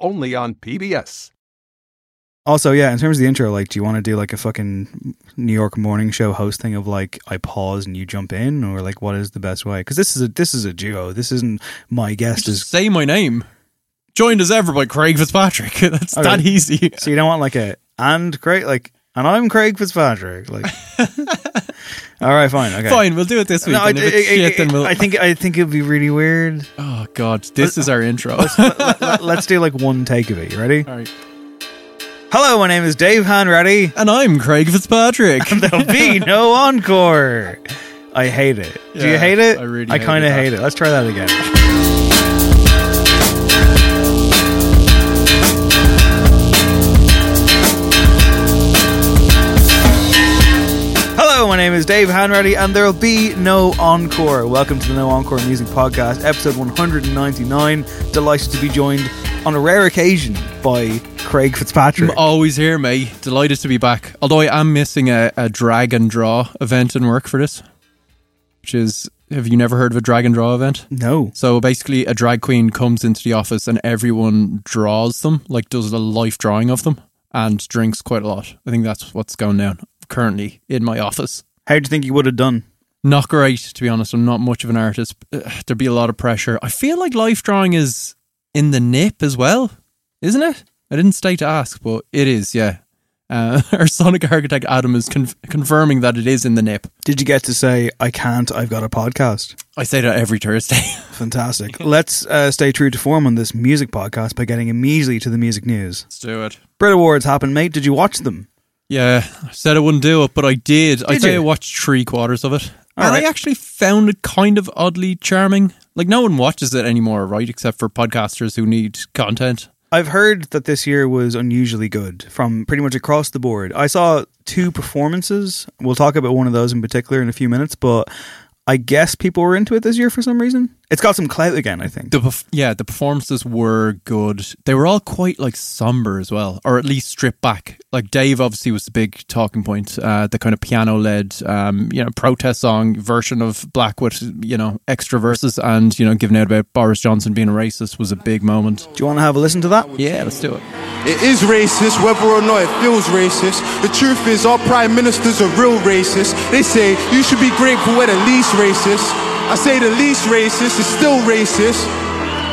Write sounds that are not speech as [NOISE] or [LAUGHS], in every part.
only on PBS. Also, yeah, in terms of the intro, like, do you want to do like a fucking New York morning show host thing of like I pause and you jump in, or like what is the best way? Because this is a this is a duo. This isn't my guest is Just say my name. Joined as ever by Craig Fitzpatrick. [LAUGHS] That's Okay. that easy. so you don't want like a and Craig like and I'm Craig Fitzpatrick. Like, [LAUGHS] all right, fine, okay, Fine, we'll do it this week. No, I, and if it's I- shit, then we'll. I think I think it'd be really weird. oh God, this is our intro. Let, us do like one take of it. You ready? All right. Hello, my name is Dave Hanratty. And I'm Craig Fitzpatrick. [LAUGHS] There'll be [LAUGHS] no encore. I hate it. Do you hate it? I really I kind of hate it. Let's try that again. Name is Dave Hanratty, and there'll be no encore. Welcome to the No Encore Music Podcast, episode 199. Delighted to be joined on a rare occasion by Craig Fitzpatrick. I'm always here, mate. Delighted to be back. Although I am missing a, a drag and draw event in work for this, which is have you never heard of a drag and draw event? no. So basically, a drag queen comes into the office and everyone draws them, like does a life drawing of them, and drinks quite a lot. I think that's what's going down currently in my office. How do you think you would have done? Not great, to be honest. I'm not much of an artist. There'd be a lot of pressure. I feel like life drawing is in the nip as well, isn't it? I didn't stay to ask, but it is, yeah. Uh, [LAUGHS] our sonic architect Adam is conf- confirming that it is in the nip. Did you get to say, I can't, I've got a podcast? I say that every Thursday. [LAUGHS] Fantastic. Let's uh, stay true to form on this music podcast by getting immediately to the music news. Let's do it. Brit Awards happened, mate. Did you watch them? Yeah, I said I wouldn't do it, but I did. I Did say you? I watched three quarters of it. All and right. I actually found it kind of oddly charming. Like, no one watches it anymore, right? Except for podcasters who need content. I've heard that this year was unusually good from pretty much across the board. I saw two performances. We'll talk about one of those in particular in a few minutes, but I guess people were into it this year for some reason. It's got some clout again, I think. The perf- yeah, the performances were good. They were all quite like somber as well, or at least stripped back. Like Dave obviously was the big talking point. Uh, the kind of piano led, um, you know, protest song version of Black with you know extra verses and you know giving out about Boris Johnson being a racist was a big moment. Do you want to have a listen to that? Yeah, let's do it. It is racist, whether or not it feels racist. The truth is, our prime ministers are real racist. They say you should be grateful we're the least racist. I say the least racist is still racist.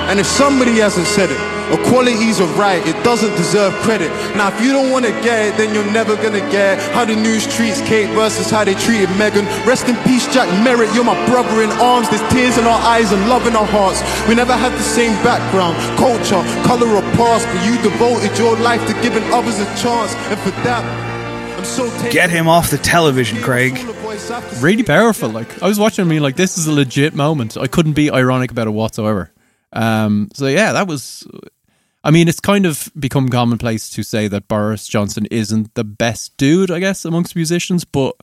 And if somebody hasn't said it, Equality's a right, it doesn't deserve credit. Now, if you don't wanna get it, then you're never gonna get how the news treats Kate versus how they treated Meghan. Rest in peace, Jack Merritt, you're my brother in arms. There's tears in our eyes and love in our hearts. We never had the same background, culture, color, or past, but you devoted your life to giving others a chance, and for that. Get him off the television, Craig. really powerful. Like I was watching me like this is a legit moment. I couldn't be ironic about it whatsoever. Um, so yeah, that was. I mean, it's kind of become commonplace to say that Boris Johnson isn't the best dude, I guess, amongst musicians. But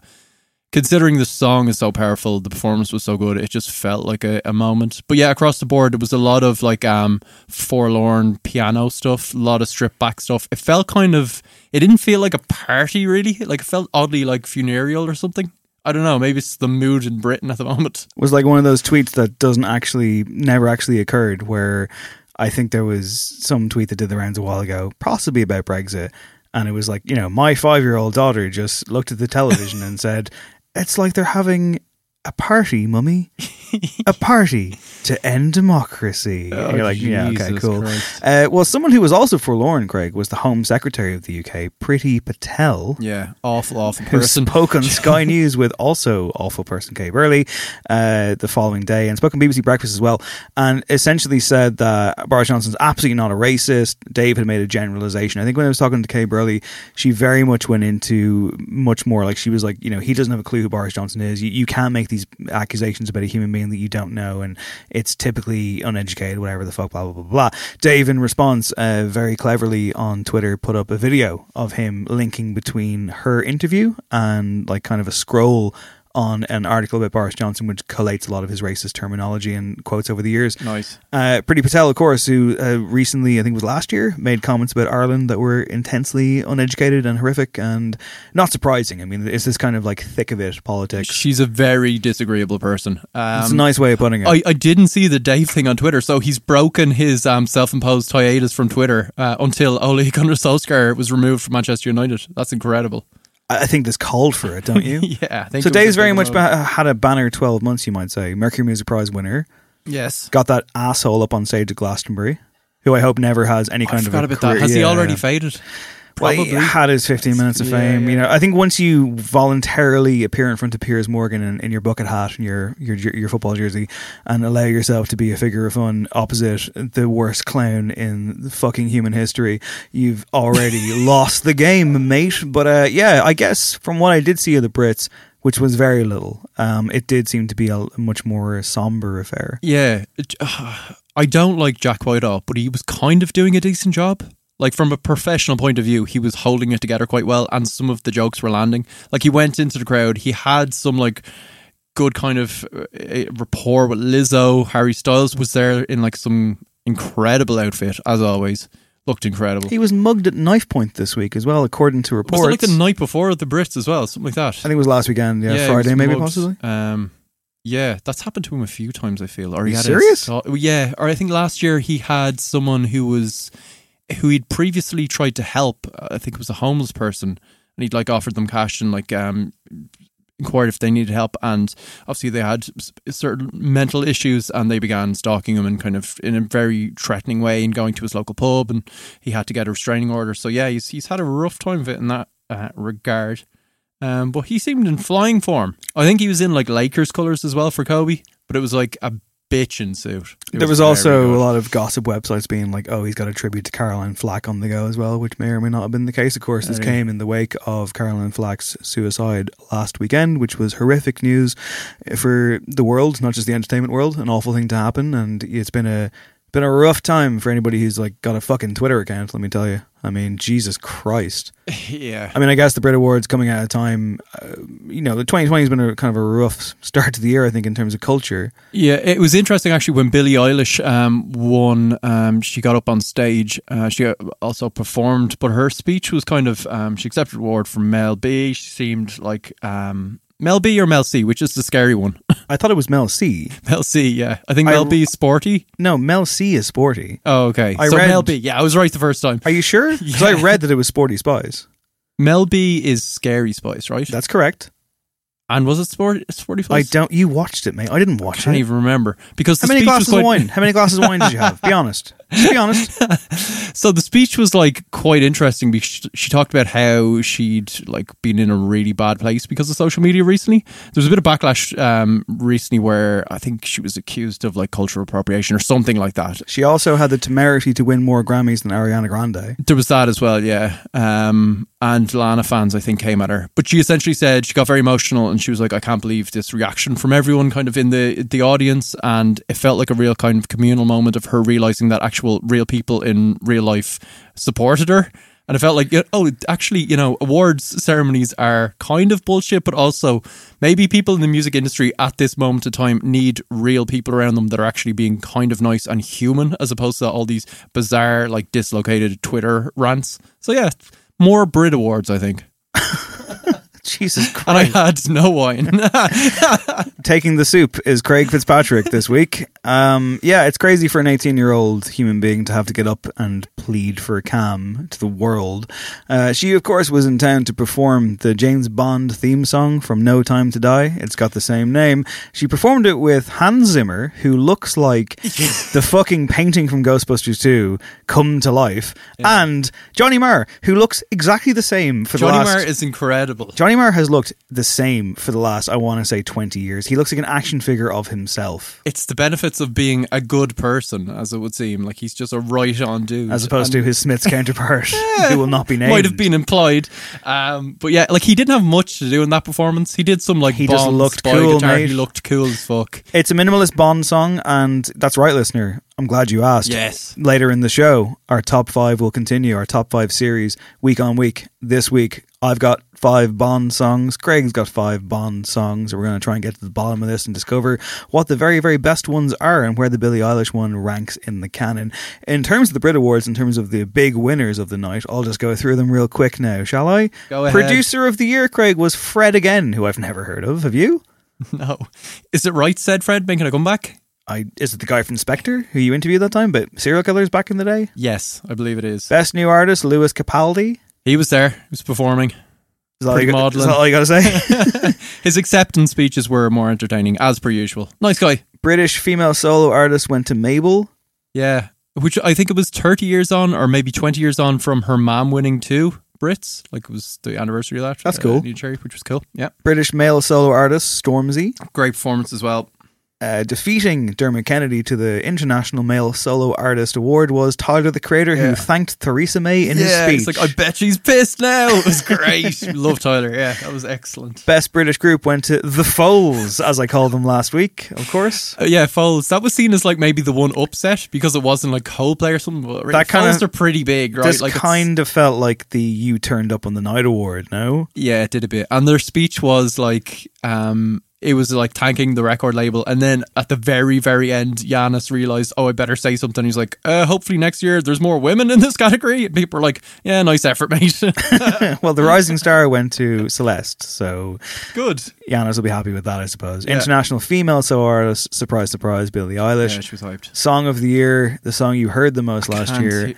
considering the song is so powerful, the performance was so good, it just felt like a, a moment. But yeah, across the board, it was a lot of like um forlorn piano stuff, a lot of stripped back stuff. It felt kind of. It didn't feel like a party, really. Like it felt oddly like funereal or something. I don't know. Maybe it's the mood in Britain at the [LAUGHS] moment. It was like one of those tweets that doesn't actually never actually occurred where I think there was some tweet that did the rounds a while ago, possibly about Brexit, and it was like, you know, my five year old daughter just looked at the television and said, It's like they're having a party, mummy. A [LAUGHS] party to end democracy. Oh, And you're like, yeah, okay, cool. Uh, well, someone who was also forlorn, Craig, was the Home Secretary of the UK, Priti Patel Yeah, awful, awful who person. spoke on [LAUGHS] Sky News with also awful person Kay Burley uh, the following day and spoke on BBC Breakfast as well and essentially said that Boris Johnson's absolutely not a racist. Dave had made a generalization. I think when I was talking to Kay Burley, she very much went into much more like she was like, you know, he doesn't have a clue who Boris Johnson is. You, you can't make these accusations about a human being that you don't know and it's typically uneducated, whatever the fuck, blah, blah, blah, blah. Dave, in response, uh, very cleverly on Twitter, put up a video of him linking between her interview and like kind of a scroll on an article about Boris Johnson, which collates a lot of his racist terminology and quotes over the years. Nice. Uh, Priti Patel, of course, who uh, recently, I think it was last year, made comments about Ireland that were intensely uneducated and horrific and not surprising. I mean, it's this kind of like thick of it politics. She's a very disagreeable person. Um, it's a nice way of putting it. I, I didn't see the Dave thing on Twitter, so he's broken his um, self-imposed hiatus from Twitter uh, until Ole Gunnar Solskjaer was removed from Manchester United. That's incredible. I I think this called for it, don't you? [LAUGHS] yeah, I think so Dave's very much ba- had a banner 12 months, you might say. Mercury Music Prize winner. yes. Got that asshole up on stage at Glastonbury, who I hope never has any I kind of forgot a about career- that. Has he yeah. already faded? Well, Probably. he had his 15 minutes of Yeah, fame. You know, I think once you voluntarily appear in front of Piers Morgan in, in your bucket hat and your, your your football jersey, and allow yourself to be a figure of fun opposite the worst clown in fucking human history, you've already [LAUGHS] lost the game, mate. But uh, yeah, I guess from what I did see of the Brits, which was very little, um, it did seem to be a much more somber affair. Yeah, I don't like Jack Whitehall, but he was kind of doing a decent job. Like from a professional point of view, he was holding it together quite well, and some of the jokes were landing. Like he went into the crowd, he had some like good kind of uh, rapport with Lizzo. Harry Styles was there in like some incredible outfit, as always. Looked incredible. He was mugged at knife point this week as well, according to reports. was it like the night before the Brits as well, something like that? I think it was last weekend, yeah, was Friday maybe mugged. possibly. Um, yeah, that's happened to him a few times. I feel. Or he you had serious? A, yeah, or I think last year he had someone who was who he'd previously tried to help. uh, I think it was a homeless person, and he'd like offered them cash and like um inquired if they needed help, and obviously they had certain mental issues, and they began stalking him and kind of in a very threatening way, and going to his local pub, and he had to get a restraining order. So yeah, he's he's had a rough time of it in that uh, regard. Um, but he seemed in flying form. I think he was in like Lakers colors as well for Kobe, but it was like a bitchin' suit. It there was very also good. a lot of gossip websites being like, "Oh, he's got a tribute to Caroline Flack on the go as well," which may or may not have been the case. Of course, this yeah. came in the wake of Caroline Flack's suicide last weekend, which was horrific news for the world, not just the entertainment world. An awful thing to happen, and it's been a been a rough time for anybody who's like got a fucking Twitter account. Let me tell you. I mean, Jesus Christ. [LAUGHS] yeah. I mean, I guess the Brit Awards coming at a time, uh, you know, the 2020 has been a kind of a rough start to the year, I think, in terms of culture. Yeah, it was interesting actually when Billie Eilish um, won. Um, she got up on stage. Uh, she also performed, but her speech was kind of. Um, she accepted award from Mel B. She seemed like um, Mel B or Mel C, which is the scary one. I thought it was Mel C. [LAUGHS] Mel C, yeah. I think I- Mel B is sporty. No, Mel C is sporty. Oh, okay. I so read- Mel B, yeah, I was right the first time. Are you sure? [LAUGHS] Because I read that it was Sporty Spice. Mel B is Scary Spice, right? That's correct. and was it sport, Sporty spice? I Spice? don't. You watched it, mate. I didn't watch it. I can't it. even remember because How the many speech glasses quite, of wine? How many glasses of wine did you have? Be [LAUGHS] honest. To be honest, [LAUGHS] so the speech was like quite interesting because she, she talked about how she'd like been in a really bad place because of social media recently. There was a bit of backlash um, recently where I think she was accused of like cultural appropriation or something like that. she also had the temerity to win more Grammys than Ariana Grande. There was that as well, yeah. Um, and Lana fans, I think, came at her. But she essentially said she got very emotional and she was like, I can't believe this reaction from everyone kind of in the the audience. And it felt like a real kind of communal moment of her realizing that actual real people in real life supported her. And it felt like, oh, actually, you know, awards ceremonies are kind of bullshit, but also maybe people in the music industry at this moment of time need real people around them that are actually being kind of nice and human as opposed to all these bizarre, like dislocated Twitter rants. So, yeah, more Brit Awards, I think. [LAUGHS] Jesus Christ. And I had no wine. [LAUGHS] Taking the soup is Craig Fitzpatrick this week. Um, yeah, it's crazy for an 18 year old human being to have to get up and plead for Cam to the world. Uh, she, of course, was in town to perform the James Bond theme song from No Time to Die. It's got the same name. She performed it with Hans Zimmer, who looks like [LAUGHS] the fucking painting from Ghostbusters 2 come to life, and Johnny Marr, who looks exactly the same for Johnny the last. Marr is incredible. Johnny Marr has looked the same for the last, I want to say, 20 years. He looks like an action figure of himself, It's the benefits of being a good person, as it would seem. Like he's just a right on dude. as opposed to his Smith's counterpart, [LAUGHS] who will not be named. Might have been implied. Um, but yeah, like he didn't have much to do in that performance. He did some like He just looked cool, guitar. mate. He looked cool as fuck. It's a minimalist Bond song, and that's right, listener. I'm glad you asked. Yes. Later in the show, our top five will continue, our top five series, week on week. This week, I've got five Bond songs. Craig's got five Bond songs. We're going to try and get to the bottom of this and discover what the very, very best ones are and where the Billie Eilish one ranks in the canon. In terms of the Brit Awards, in terms of the big winners of the night, I'll just go through them real quick now, shall I? Go ahead. Producer of the year, Craig, was Fred again, who I've never heard of. Have you? [LAUGHS] No, is it right? Said Fred making a comeback. I is it the guy from Spector who you interviewed that time? But serial killers back in the day. Yes, I believe it is. Best new artist, Lewis Capaldi. He was there. He was performing. Is that, all you, got- is that all you got to say? [LAUGHS] His acceptance speeches were more entertaining, as per usual. Nice guy. British female solo artist went to Mabel. Yeah, which I think it was 30 years on, or maybe 20 years on from her mom winning two Brits. Like it was the anniversary of that. That's uh, cool. Neneh Cherry, which was cool. Yeah, British male solo artist Stormzy. great performance as well. Uh, defeating Dermot Kennedy to the International Male Solo Artist Award was Tyler the Creator, who thanked Theresa May in his speech. it's like I bet she's pissed now. It was great. [LAUGHS] Love Tyler. Yeah, that was excellent. Best British group went to The Foals, as I called them last week, of course. Uh, yeah, Foals. That was seen as like maybe the one upset because it wasn't like Coldplay or something. But That kinda- Foals are pretty big, right? This like kind of felt like the You Turned Up on the Night Award, no? Yeah, it did a bit. And their speech was like, um, it was like tanking the record label. And then at the very, very end, Yannis realized, oh, I better say something. He's like, uh, hopefully next year there's more women in this [LAUGHS] category. And people are like, yeah, nice effort, mate. [LAUGHS] [LAUGHS] well, the Rising Star went to Celeste, so Good. Yannis will be happy with that, I suppose. Yeah. International female solo artist, surprise, surprise, Billie Eilish. Yeah, she was hyped. Song of the year, the song you heard the most last year, he-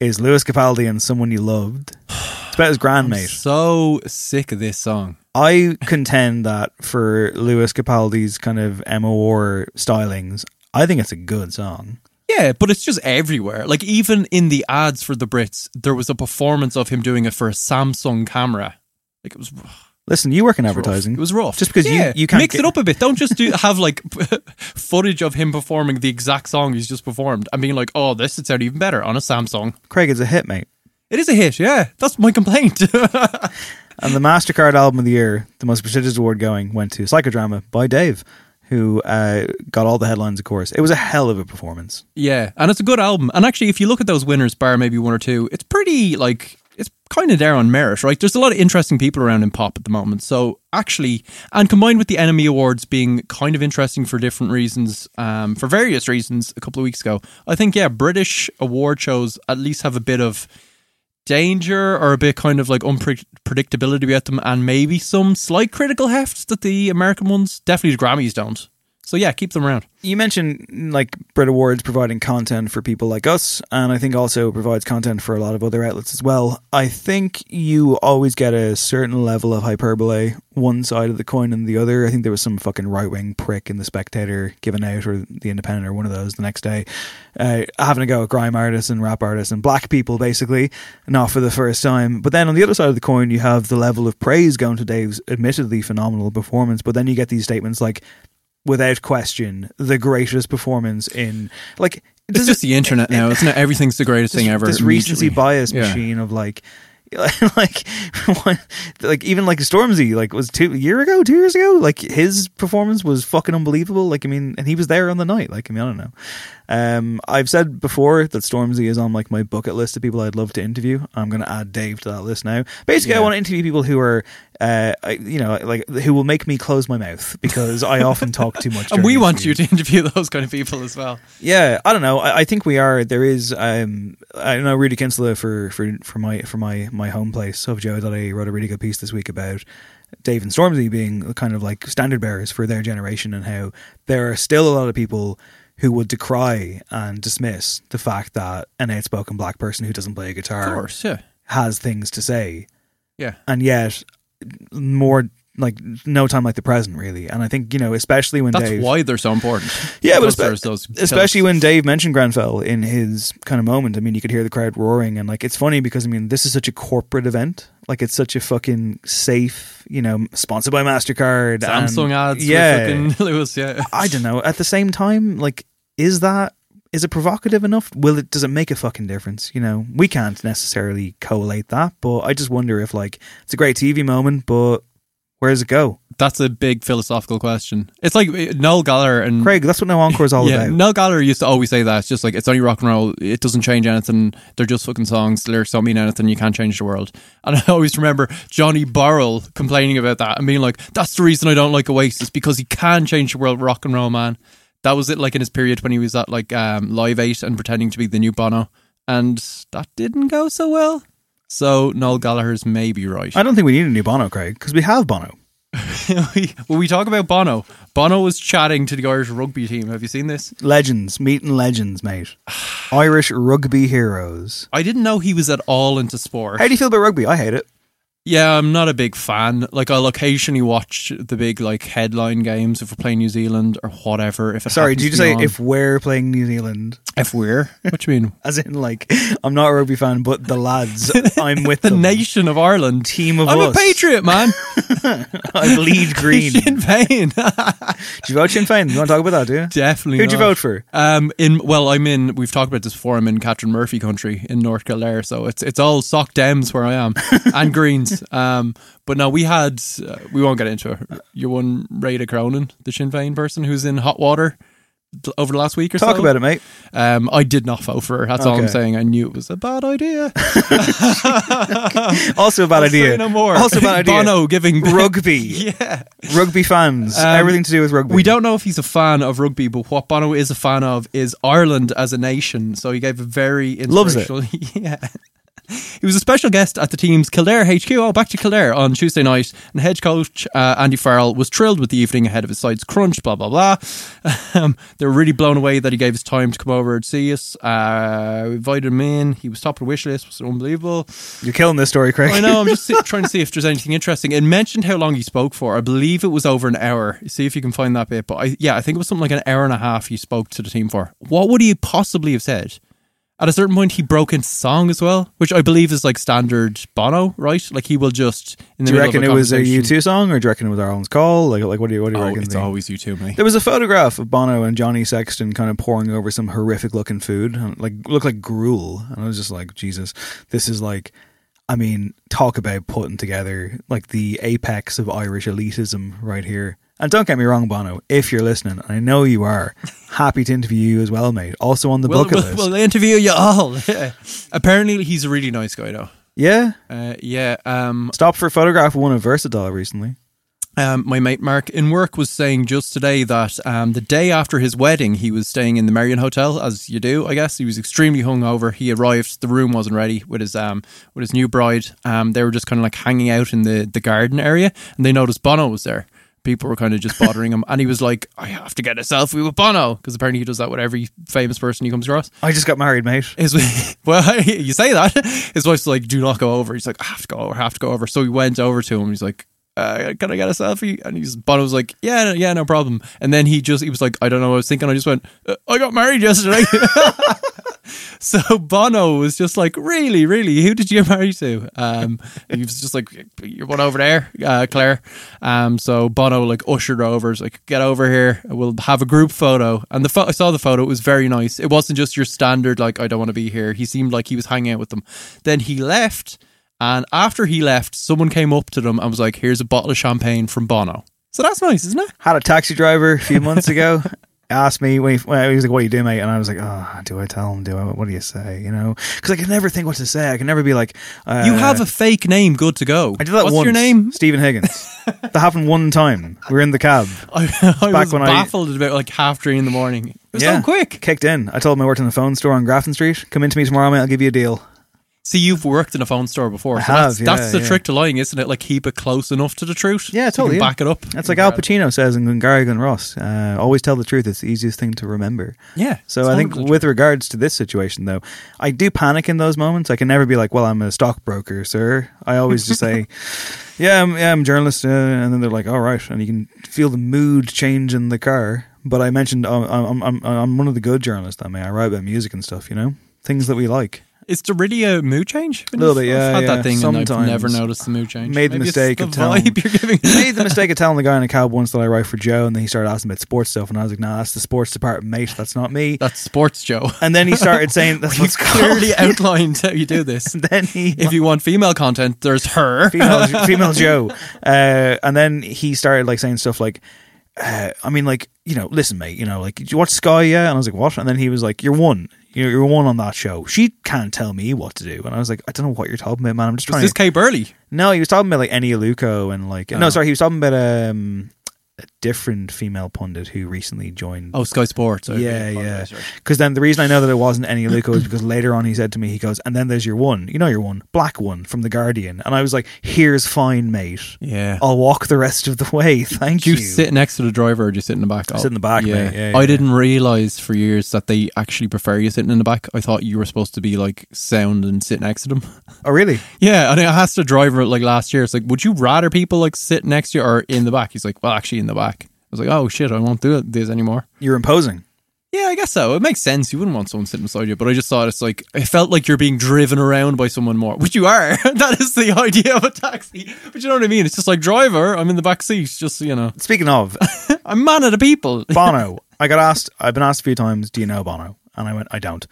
is Lewis Capaldi and Someone You Loved. It's about his grandmate. so sick of this song. I contend that for Lewis Capaldi's kind of MOR stylings, I think it's a good song. Yeah, but it's just everywhere. Like even in the ads for the Brits, there was a performance of him doing it for a Samsung camera. Like it was Listen, you work in rough. advertising. It was rough. Just because Yeah, you, you can't mix get- it up a bit. Don't just do have like [LAUGHS] footage of him performing the exact song he's just performed and being like, "Oh, this would sound even better on a Samsung." Craig, it's a hit, mate. It is a hit. Yeah, that's my complaint. [LAUGHS] And the MasterCard album of the year, the most prestigious award going, went to Psychodrama by Dave, who uh, got all the headlines, of course. It was a hell of a performance. yeah, and it's a good album. And actually, if you look at those winners, bar maybe one or two, it's pretty like it's kind of there on merit, right? There's a lot of interesting people around in pop at the moment. So actually, and combined with the NME Awards being kind of interesting for different reasons, um, for various reasons, a couple of weeks ago, I think yeah, British award shows at least have a bit of danger or a bit kind of like unpredictability about them, and maybe some slight critical heft that the American ones, definitely the Grammys don't. So yeah, keep them around. You mentioned like Brit Awards providing content for people like us, and I think also provides content for a lot of other outlets as well. I think you always get a certain level of hyperbole, one side of the coin and the other. I think there was some fucking right wing prick in the Spectator giving out, or the Independent, or one of those the next day, uh, having a go at grime artists and rap artists and black people, basically, not for the first time. But then on the other side of the coin, you have the level of praise going to Dave's admittedly phenomenal performance. But then you get these statements like, without question, the greatest performance in like. It's just the internet now, isn't it? Everything's the greatest thing ever. This recency bias Yeah. machine of like. [LAUGHS] like, like even like Stormzy, like was two year ago, two years ago. Like his performance was fucking unbelievable. Like I mean, and he was there on the night. Like I mean, I don't know. Um, I've said before that Stormzy is on like my bucket list of people I'd love to interview. I'm going to add Dave to that list now. Basically, I want to interview people who are, uh, I, you know, like who will make me close my mouth because I often talk too much. [LAUGHS] And we want you to interview those kind of people as well. Yeah, I don't know. I, I think we are. There is. Um, I know Rudy Kinsella for for for my for my my home place of Joe that I wrote a really good piece this week about Dave and Stormzy being kind of like standard bearers for their generation and how there are still a lot of people who would decry and dismiss the fact that an outspoken black person who doesn't play a guitar course, yeah. has things to say, Yeah. and yet more like no time like the present, really. And I think you know, especially when That's Dave, why they're so important. [LAUGHS] yeah, but espe- those especially when Dave mentioned Grenfell in his kind of moment. I mean, you could hear the crowd roaring, and like it's funny because I mean, this is such a corporate event. Like it's such a fucking safe, you know, sponsored by Mastercard, Samsung and- ads Yeah, [LAUGHS] Lewis, yeah. I don't know. At the same time, like, is that is it provocative enough? Will it does it make a fucking difference? You know, we can't necessarily collate that, but I just wonder if like it's a great TV moment, but where does it go? That's a big philosophical question. It's like uh, Noel Gallagher and Craig, that's what No Encore is all [LAUGHS] yeah, about. Noel Gallagher used to always say that. It's just like it's only rock and roll. It doesn't change anything. They're just fucking songs. The lyrics don't mean anything. You can't change the world. And [LAUGHS] I always remember Johnny Borrell complaining about that and being like, "That's the reason I don't like Oasis because he can change the world, rock and roll man." That was it. Like in his period when he was at like um, Live Eight and pretending to be the new Bono, and that didn't go so well. So Noel Gallagher's maybe right. I don't think we need a new Bono, Craig, because we have Bono. [LAUGHS] when we talk about Bono, Bono was chatting to the Irish rugby team. Have you seen this? Legends, meeting legends, mate. [SIGHS] Irish rugby heroes. I didn't know he was at all into sport. How do you feel about rugby? I hate it. Yeah, I'm not a big fan. Like I'll occasionally watch the big like headline games if we're playing New Zealand or whatever. If it Sorry, did you just say on. if we're playing New Zealand? If we're [LAUGHS] what do you mean? [LAUGHS] As in, like, I'm not a rugby fan, but the lads, [LAUGHS] I'm with The them. nation of Ireland. Team of I'm us. a patriot, man. I bleed green. Sinn Féin. Did you vote Sinn Féin? You want to talk about that, do you? Definitely. Who'd you vote for? Um, in well, I'm in. We've talked about this before. I'm in Catherine Murphy country in North Kildare, so it's it's all Soc Dems where I am and Greens. Um, but no, we had. Uh, we won't get into it. Your one Réada Cronin, the Sinn Féin person who's in hot water over the last week or so. Talk about it, mate. Um, I did not vote for her. That's all I'm saying. I knew it was a bad idea. [LAUGHS] [LAUGHS] Also a bad I'll idea. no more. Also a bad idea. Bono giving Rugby. [LAUGHS] yeah. Rugby fans. Um, Everything to do with rugby. We don't know if he's a fan of rugby, but what Bono is a fan of is Ireland as a nation. So he gave a very Loves it. inspirational. yeah. He was a special guest at the team's Kildare HQ. Oh, back to Kildare on Tuesday night. And head coach uh, Andy Farrell was thrilled with the evening ahead of his side's crunch, blah, blah, blah. Um, they were really blown away that he gave us time to come over and see us. Uh, we invited him in. He was top of the wish list. It was unbelievable. You're killing this story, Craig. I know. I'm just [LAUGHS] trying to see if there's anything interesting. It mentioned how long he spoke for. I believe it was over an hour. See if you can find that bit. But I, yeah, I think it was something like an hour and a half he spoke to the team for. What would he possibly have said? At a certain point, he broke into song as well, which I believe is like standard Bono, right? Like he will just. In the do you reckon it was a conversation- U2 song, or do you reckon it was Ireland's call? Like, like what do you, what do you Oh, reckon? it's the- always U2, mate. There was a photograph of Bono and Johnny Sexton kind of pouring over some horrific looking food, and, like looked like gruel, and I was just like, Jesus, this is like, I mean, talk about putting together like the apex of Irish elitism right here. And don't get me wrong, Bono, if you're listening, and I know you are, happy to interview you as well, mate. Also on the We'll, bucket we'll, list. we'll interview you all. [LAUGHS] Apparently, he's a really nice guy, though. yeah, Uh, yeah. Um, stopped for a photograph with one of Versatile recently. Um, my mate Mark in work was saying just today that um, the day after his wedding, he was staying in the Merrion Hotel, as you do, I guess. He was extremely hungover. He arrived, the room wasn't ready with his um, with his new bride. Um, they were just kind of like hanging out in the, the garden area, and they noticed Bono was there. People were kind of just bothering him, and he was like, "I have to get a selfie with Bono," because apparently he does that with every famous person he comes across. I just got married, mate. His [LAUGHS] well, [LAUGHS] you say that. His wife's like, "Do not go over." He's like, "I have to go over. I have to go over." So he went over to him. He's like, uh, "Can I get a selfie?" And he's Bono was like, "Yeah, yeah, no problem." And then he just he was like, "I don't know what I was thinking." I just went, uh, "I got married yesterday." [LAUGHS] so Bono was just like, "Really, really? Who did you marry to?" Um, he was just like, "You're one over there, uh, Claire." Um, so Bono like ushered over, was like, "Get over here. We'll have a group photo." And the I saw the photo; it was very nice. It wasn't just your standard like, "I don't want to be here." He seemed like he was hanging out with them. Then he left, and after he left, someone came up to them and was like, "Here's a bottle of champagne from Bono." So that's nice, isn't it? Had a taxi driver a few months ago. [LAUGHS] Asked me when he, when he was like, "What are you doing, mate?" And I was like, "Oh, do I tell him? Do I? What do you say?" You know, because I can never think what to say. I can never be like, uh, you have a fake name good to go. I did that What's once. your name? Stephen Higgins. that happened one time. We were in the cab. [LAUGHS] I, I Back was when I- baffled at about like half three in the morning. It was Yeah. so quick. Kicked in. I told him I worked in the phone store on Grafton Street. Come in to me tomorrow, mate. I'll give you a deal. See, you've worked in a phone store before. I so that's, have, yeah, that's the yeah. trick to lying, isn't it? Like keep it close enough to the truth. Yeah, so you totally. can yeah. back it up. That's like Al Pacino says in Glengarry Glen Ross. Uh, always tell the truth. It's the easiest thing to remember. Yeah. So I think 100% with regards to this situation, though, I do panic in those moments. I can never be like, "Well, I'm a stockbroker, sir." I always just say, [LAUGHS] "Yeah, I'm, yeah, I'm a journalist," uh, and then they're like, "All right," and you can feel the mood change in the car. But I mentioned um, I'm I'm I'm one of the good journalists. I mean, I write about music and stuff. You know, things that we like. Is there really a mood change? A little bit, I've yeah, had yeah. that thing and I've Sometimes. never noticed the mood change. Made the Maybe mistake the of telling- vibe you're giving. [LAUGHS] made the mistake of telling the guy in a cab once that I write for Joe, and then he started asking about sports stuff, and I was like, "Nah, that's the sports department, mate. That's not me." That's sports, Joe. And then he started saying, [LAUGHS] "That's what's called." clearly outlined how you do [LAUGHS] this. And then he If you want female content, there's her. female female Joe, uh, and then he started like saying stuff like, uh, "I mean, like you know, listen, mate, you know, like did you watch Sky, yeah?" And I was like, "What?" And then he was like, "You're one." You're, you're one on that show. She can't tell me what to do, and I was like, I don't know what you're talking about, man. I'm just Was trying. this to... Kay Burley? No, he was talking about like Eni Aluko and like no, Oh. sorry, he was talking about um, different female pundit who recently joined Oh, Sky Sports. Okay. yeah, Oh, yeah. Because then the reason I know that it wasn't Eni Aluko is because later on he said to me, he goes, and then there's your one, you know your one, black one from the Guardian, and I was like, here's fine, mate. Yeah. I'll walk the rest of the way. [LAUGHS] Thank you. you sit next to the driver or do you sit in the back? I sit in the back, yeah. mate. Yeah, I yeah. didn't realise for years that they actually prefer you sitting in the back. I thought you were supposed to be like sound and sit next to them. [LAUGHS] oh, really? yeah, and I asked the driver like last year, it's like, would you rather people like sit next to you or in the back? He's like, well, actually in the back. I was like, oh shit, I won't do it this anymore. You're imposing. Yeah, I guess so. It makes sense. You wouldn't want someone sitting beside you, but I just thought it's like it felt like you're being driven around by someone more, which you are. [LAUGHS] that is the idea of a taxi. But you know what I mean? It's just like driver. I'm in the back seat. Just you know, Speaking of [LAUGHS] I'm man of the people. [LAUGHS] Bono, I got asked. I've been asked a few times. Do you know Bono? And I went, I don't.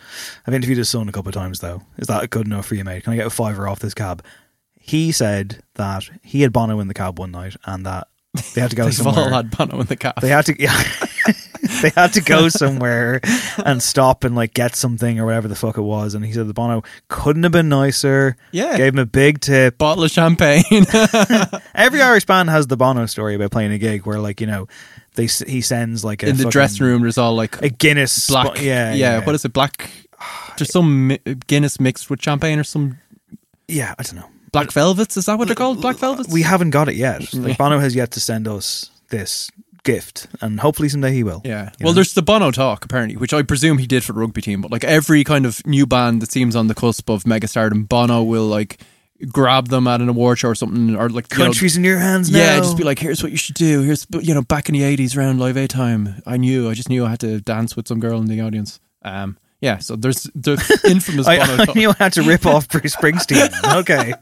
I've interviewed his son a couple of times though. Is that good enough for you, mate? Can I get a fiver off this cab? He said that he had Bono in the cab one night, and that they had to go They've somewhere. all had Bono in the car. They had to, yeah, [LAUGHS] they had to go [LAUGHS] somewhere and stop and like get something or whatever the fuck it was. And he said the Bono couldn't have been nicer. Yeah. gave him a big tip. Bottle of champagne. [LAUGHS] Every Irish band has the Bono story about playing a gig where, like, you know, they he sends like a in the dressing room, there's all like a Guinness, black. yeah, yeah, yeah, What is it? Black. There's some mi- Guinness mixed with champagne or some yeah. I don't know. Black velvets. Is that what they're called? Black velvets. We haven't got it yet. Like Bono has yet to send us this gift, and hopefully someday he will. Yeah. Well, know? there's the Bono talk apparently, which I presume he did for the rugby team. But like every kind of new band that seems on the cusp of megastardom, Bono will like grab them at an award show or something, or like you know, countries in your hands now. Yeah, just be like, here's what you should do. Here's you know, back in the eighties, around Live Aid time, I knew, I just knew I had to dance with some girl in the audience. Um, yeah. So there's the [LAUGHS] infamous Bono I, talk. knew to rip off Bruce [LAUGHS] Springsteen. Okay,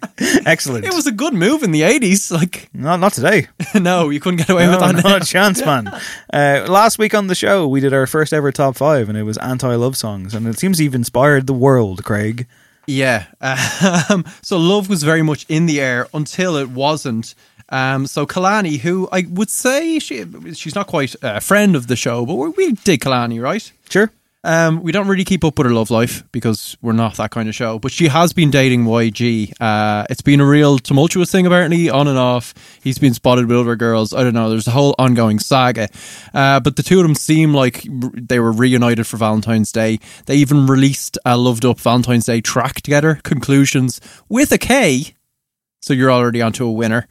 excellent. It was a good move in the eighties. Like, not not today. [LAUGHS] no, you couldn't get away No, with that. now. not a chance, man. Uh, last week on the show, we did our first ever top five, and it was anti-love songs, and it seems to have inspired the world. Craig, Yeah. Um, so love was very much in the air until it wasn't. Um, so Kehlani, who I would say she she's not quite a friend of the show, but we we dig Kehlani, right? sure. Um, we don't really keep up with her love life because we're not that kind of show. But she has been dating YG. Uh, it's been a real tumultuous thing, apparently, on and off. He's been spotted with other girls. I don't know. There's a whole ongoing saga. Uh, but the two of them seem like they were reunited for Valentine's Day. They even released a loved up Valentine's Day track together, Konclusions, with a K. So you're already onto a winner.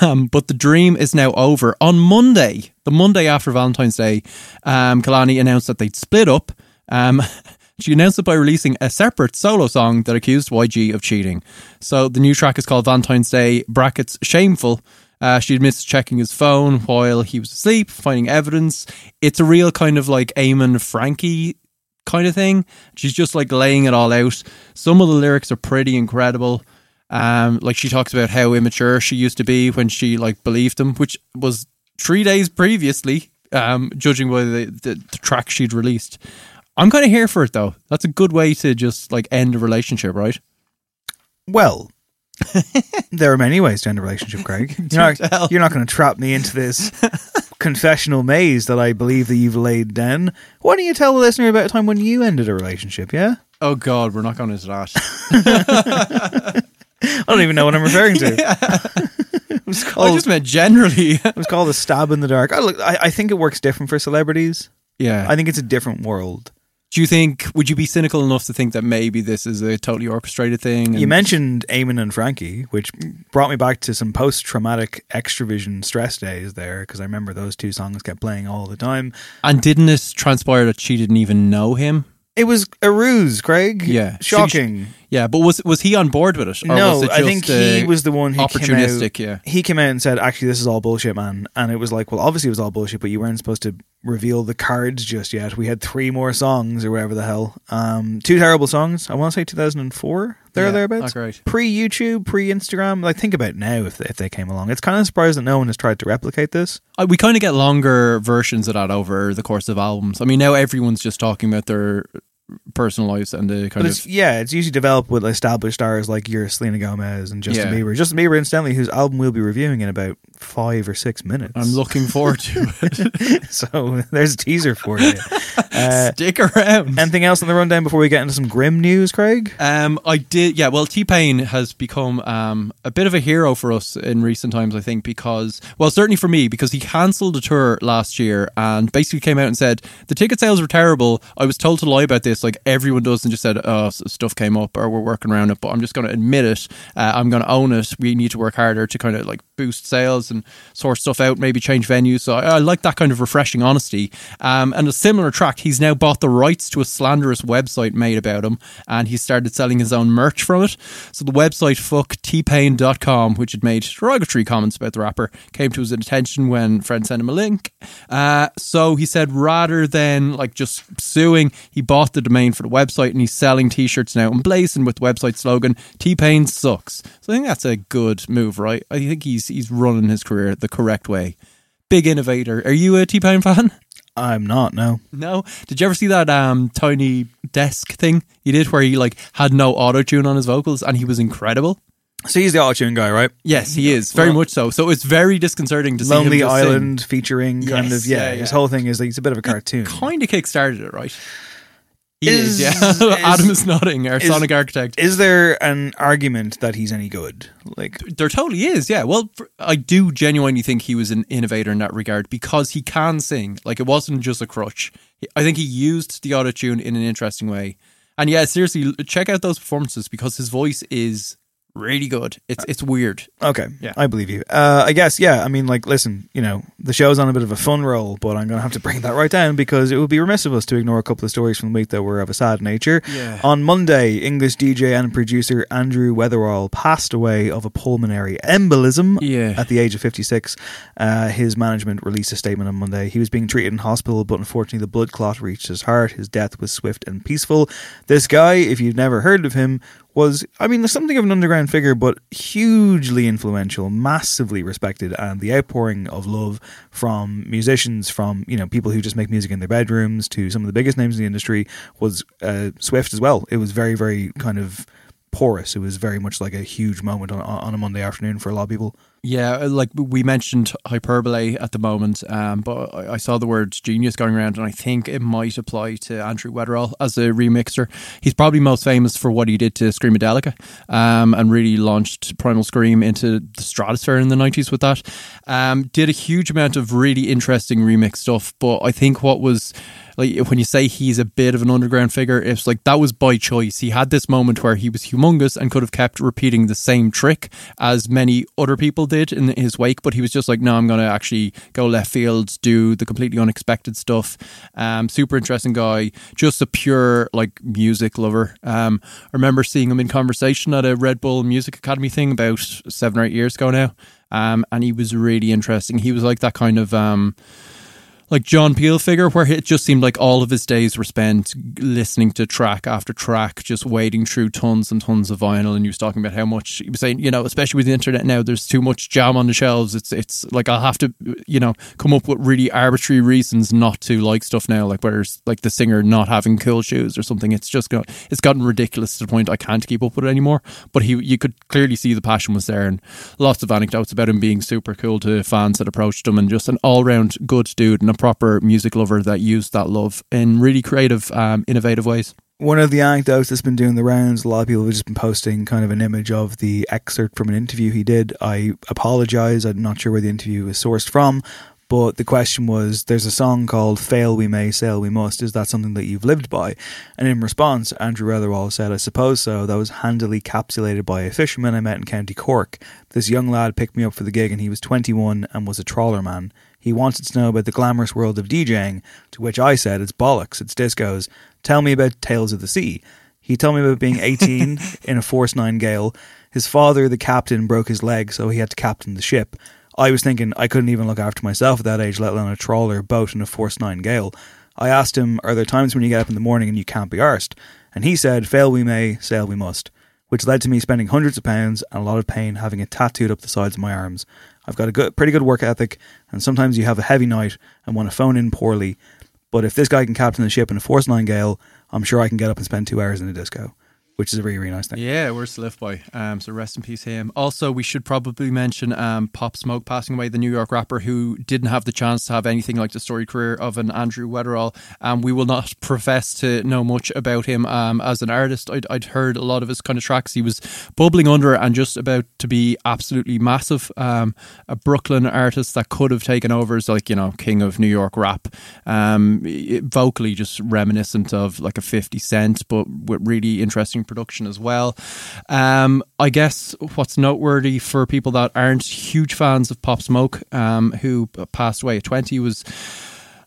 Um, but the dream is now over. On Monday, the Monday after Valentine's Day, um, Kehlani announced that they'd split up. Um, [LAUGHS] she announced it by releasing a separate solo song that accused YG of cheating. So the new track is called Valentine's Day brackets Shameful. Uh, she admits checking his phone while he was asleep, finding evidence. It's a real kind of like Eamon Frankie kind of thing. She's just like laying it all out. Some of the lyrics are pretty incredible. Um, like she talks about how immature she used to be when she like believed him, which was three days previously, um, judging by the, the, the track she'd released. I'm kind of here for it though. That's a good way to just like end a relationship, right? Well, [LAUGHS] there are many ways to end a relationship, Craig. [LAUGHS] You're not, you're not going to trap me into this [LAUGHS] confessional maze that I believe that you've laid down. Why don't you tell the listener about a time when you ended a relationship, yeah? Oh God, we're not going into that. I don't even know what I'm referring to. [LAUGHS] [LAUGHS] it was I called, just meant generally. [LAUGHS] it was called a stab in the dark. I, look, I, I think it works different for celebrities. yeah. I think it's a different world. Do you think? Would you be cynical enough to think that maybe this is a totally orchestrated thing? You mentioned Eamon and Frankie, which brought me back to some post traumatic extravision stress days there, because I remember those two songs kept playing all the time. and didn't this transpire that she didn't even know him? It was a ruse, Craig. Yeah. Shocking. Yeah, but was was he on board with it? Or no, it I think he uh, was the one who opportunistic. Came out, yeah, he came out and said, "Actually, this is all bullshit, man." And it was like, well, obviously it was all bullshit, but you weren't supposed to reveal the cards just yet. We had three more songs or whatever the hell. Um, two terrible songs. I want to say 2004. There Yeah, or thereabouts. great. Pre YouTube, pre Instagram. Like think about now if they, if they came along. It's kind of surprised that no one has tried to replicate this. Uh, we kind of get longer versions of that over the course of albums. I mean, now everyone's just talking about their personal lives and the But kind it's of yeah, it's usually developed with established stars like your Selena Gomez and Justin Yeah. Bieber. Justin Bieber, incidentally, whose album we'll be reviewing in about five or six minutes. I'm looking forward to it. [LAUGHS] so there's a teaser for you. [LAUGHS] Uh, Stick around. anything else on the rundown before we get into some grim news, Craig? Um, I did, yeah. Well, T Pain has become um, a bit of a hero for us in recent times, I think, because, well, certainly for me, because he cancelled a tour last year and basically came out and said the ticket sales were terrible. I was told to lie about this, like everyone does, and just said, oh, stuff came up or we're working around it, but I'm just going to admit it. Uh, I'm going to own it. We need to work harder to kind of like boost sales and sort stuff out, maybe change venues. So I, I like that kind of refreshing honesty. Um, and a similar track, he's now bought the rights to a slanderous website made about him and he started selling his own merch from it. So the website fucktpain.com, which had made derogatory comments about the rapper, came to his attention when friends sent him a link. Uh, so he said rather than like just suing, he bought the domain for the website and he's selling t-shirts now and blazing with the website slogan T-Pain sucks. So I think that's a good move, right? I think he's he's running his career the correct way. Big innovator. Are you a T-Pain fan? I'm not. No. No. Did you ever see that um tiny desk thing he did where he like had no auto tune on his vocals and he was incredible? So he's the auto tune guy, right? Yes, he is very Well- much so. So it's very disconcerting to see Lonely him just sing. Island featuring kind Yes, of yeah, yeah, His whole thing is like he's a bit of a cartoon. Kind of kickstarted it, right? He Is- is, yeah. [LAUGHS] is- Adam is nodding. Our is- sonic architect. Is there an argument that he's any good? Like there totally is, yeah. Well, for, I do genuinely think he was an innovator in that regard because he can sing. Like it wasn't just a crutch. I think he used the auto tune in an interesting way. And yeah, seriously, check out those performances because his voice is really good. It's it's weird. Okay, Yeah. I believe you. Uh, I guess, yeah. I mean, like, listen, you know, the show's on a bit of a fun roll, but I'm going to have to bring that right down because it would be remiss of us to ignore a couple of stories from the week that were of a sad nature. Yeah. On Monday, English DJ and producer Andrew Weatherall passed away of a pulmonary embolism Yeah. at the age of 56. Uh, his management released a statement on Monday. He was being treated in hospital, but unfortunately, the blood clot reached his heart. His death was swift and peaceful. This guy, if you've never heard of him, was, I mean, something of an underground figure, but hugely influential, massively respected, and the outpouring of love from musicians, from you know people who just make music in their bedrooms, to some of the biggest names in the industry was uh, swift as well. It was very, very kind of porous. It was very much like a huge moment on, on a Monday afternoon for a lot of people. Yeah, like we mentioned hyperbole at the moment, um, but I I saw the word genius going around, and I think it might apply to Andrew Weatherall as a remixer. He's probably most famous for what he did to Screamadelica, um, and really launched Primal Scream into the stratosphere in the nineties with that. Um, did a huge amount of really interesting remix stuff, but I think what was like when you say he's a bit of an underground figure, it's like that was by choice. He had this moment where he was humongous and could have kept repeating the same trick as many other people did in his wake, but he was just like, no, I'm going to actually go left field, do the completely unexpected stuff. Um, super interesting guy, just a pure like music lover. Um, I remember seeing him in conversation at a Red Bull Music Academy thing about seven or eight years ago now. Um, and he was really interesting. He was like that kind of um, like John Peel figure, where it just seemed like all of his days were spent listening to track after track, just wading through tons and tons of vinyl. And he was talking about how much he was saying, you know, especially with the internet now, there's too much jam on the shelves. It's it's like I'll have to, you know, come up with really arbitrary reasons not to like stuff now, like where's like the singer not having cool shoes or something. It's just got it's gotten ridiculous to the point I can't keep up with it anymore. But he, you could clearly see the passion was there, and lots of anecdotes about him being super cool to fans that approached him, and just an all round good dude and a proper music lover that used that love in really creative, um, innovative ways. One of the anecdotes that's been doing the rounds, a lot of people have just been posting kind of an image of the excerpt from an interview he did. I apologize, I'm not sure where the interview is sourced from, but the question was there's a song called Fail We May, Sail We Must. Is that something that you've lived by? And in response, Andrew Weatherall said, I suppose so. That was handily capsulated by a fisherman I met in County Cork. This young lad picked me up for the gig and he was 21 and was a trawler man. He wanted to know about the glamorous world of DJing, to which I said, It's bollocks, it's discos. Tell me about Tales of the Sea. He told me about being 18 [LAUGHS] in a Force 9 gale. His father, the captain, broke his leg, so he had to captain the ship. I was thinking I couldn't even look after myself at that age, let alone a trawler, boat, in a Force 9 gale. I asked him, Are there times when you get up in the morning and you can't be arsed? And he said, Fail we may, sail we must. Which led to me spending hundreds of pounds and a lot of pain having it tattooed up the sides of my arms. I've got a good, pretty good work ethic, and sometimes you have a heavy night and want to phone in poorly. But if this guy can captain the ship in a Force 9 gale, I'm sure I can get up and spend two hours in a disco which is a really, really nice thing. Yeah, words to live by. Um, so rest in peace, him. Also, we should probably mention um, Pop Smoke passing away, the New York rapper who didn't have the chance to have anything like the story career of an Andrew Weatherall. Um, we will not [LAUGHS] profess to know much about him um, as an artist. I'd, I'd heard a lot of his kind of tracks. He was bubbling under and just about to be absolutely massive. Um, a Brooklyn artist that could have taken over as like, you know, king of New York rap. Um, vocally just reminiscent of like a 50 Cent, but with really interesting production as well. Um, I guess what's noteworthy for people that aren't huge fans of Pop Smoke, um, who passed away at 20, was.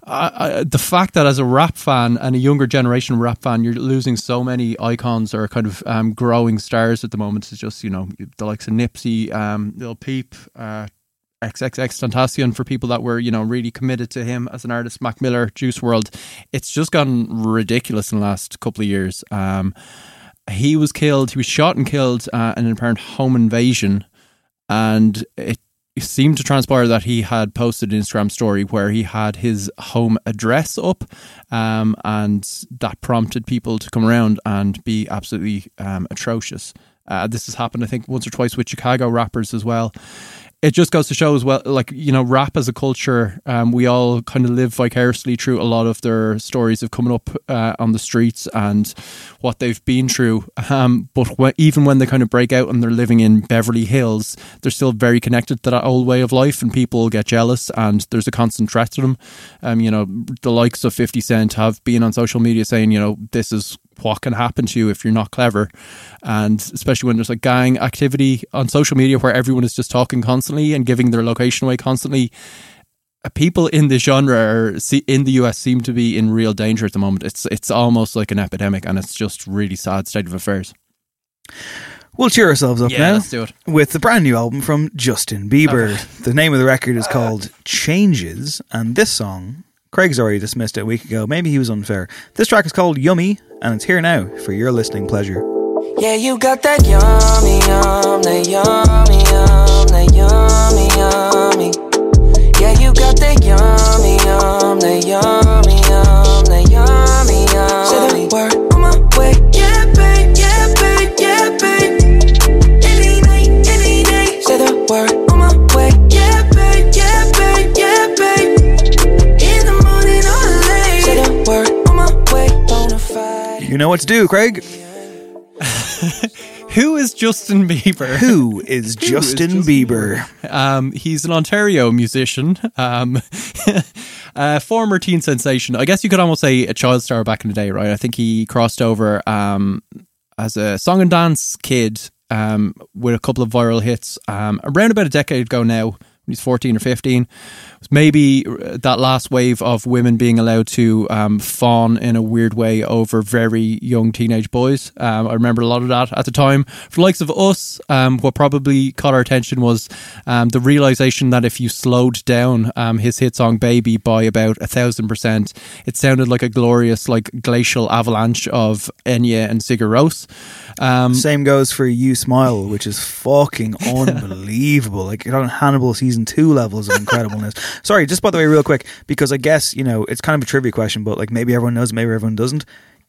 The fact that as a rap fan and a younger generation rap fan, you're losing so many icons or kind of um, growing stars at the moment is just, you know, the likes of Nipsey, um, Lil Peep, uh, XXX for people that were, you know, really committed to him as an artist, Mac Miller, Juice WRLD. It's just gone ridiculous in the last couple of years. Um, he was killed. He was shot and killed uh, in an apparent home invasion, and it seemed to transpire that he had posted an Instagram story where he had his home address up, um, and that prompted people to come around and be absolutely um, atrocious. Uh, this has happened, I think, once or twice with Chicago rappers as well it just goes to show as well, like, you know, rap as a culture, um, we all kind of live vicariously through a lot of their stories of coming up uh, on the streets and what they've been through. Um, but even when they kind of break out and they're living in Beverly Hills, they're still very connected to that old way of life and people get jealous and there's a constant threat to them. Um, you know, the likes of 50 Cent have been on social media saying, you know, this is what can happen to you if you're not clever. And especially when there's like gang activity on social media where everyone is just talking constantly and giving their location away constantly. Uh, people in the genre are, in the US seem to be in real danger at the moment. It's it's almost like an epidemic, and it's just really sad state of affairs. We'll cheer ourselves up Yeah, now let's do it. with the brand new album from Justin Bieber. The name of the record is called Changes, and this song, Craig's already dismissed it a week ago. Maybe he was unfair. This track is called Yummy, and it's here now for your listening pleasure. Yeah, you got that yummy, yum, that yummy, yum, that yummy, yummy. Yeah, you got that yummy, yum, that yummy, yum, that yummy, yummy. Say the word know what to do, Craig. [LAUGHS] Who is Justin Bieber? Who is Justin Bieber? Um, he's an Ontario musician, um, [LAUGHS] a former teen sensation. I guess you could almost say a child star back in the day, right? I think he crossed over um, as a song and dance kid um, with a couple of viral hits um, around about a decade ago now. He's 14 or 15, maybe that last wave of women being allowed to um, fawn in a weird way over very young teenage boys. Um, I remember a lot of that at the time. For the likes of us, um, what probably caught our attention was um, the realization that if you slowed down um, his hit song "Baby" by about a thousand percent, it sounded like a glorious, like glacial avalanche of Enya and Sigur Rós. Um, Same goes for U Smile, which is fucking [LAUGHS] unbelievable. like you're on Hannibal season two levels of incredibleness. Sorry, just by the way, real quick, because I guess, you know, it's kind of a trivia question, but like maybe everyone knows, maybe everyone doesn't.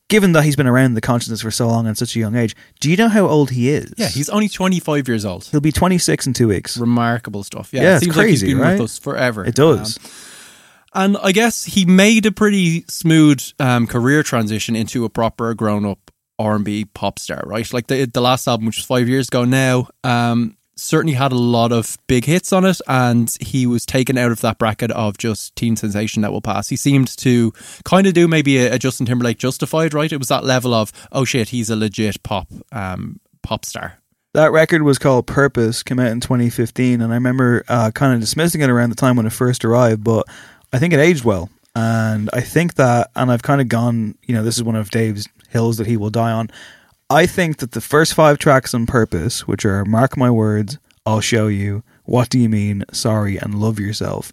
Given that he's been around the consciousness for so long at such a young age, do you know how old he is? yeah, he's only 25 years old. He'll be 26 in two weeks. Remarkable stuff. Yeah, Yeah, it it's seems like he's crazy, been right? with us forever. It does. Um, and I guess he made a pretty smooth um, career transition into a proper grown up R and B pop star, right? Like the the last album, which was five years ago now, um, certainly had a lot of big hits on it, and he was taken out of that bracket of just teen sensation that will pass. He seemed to kind of do maybe a, a Justin Timberlake justified, right? It was that level of oh shit, he's a legit pop um, pop star. That record was called Purpose, came out in 2015, and I remember uh, kind of dismissing it around the time when it first arrived, but I think it aged well. And I think that, and I've kind of gone, you know, this is one of Dave's hills that he will die on. I think that the first five tracks on Purpose, which are Mark My Words, I'll Show You, What Do You Mean, Sorry, and Love Yourself,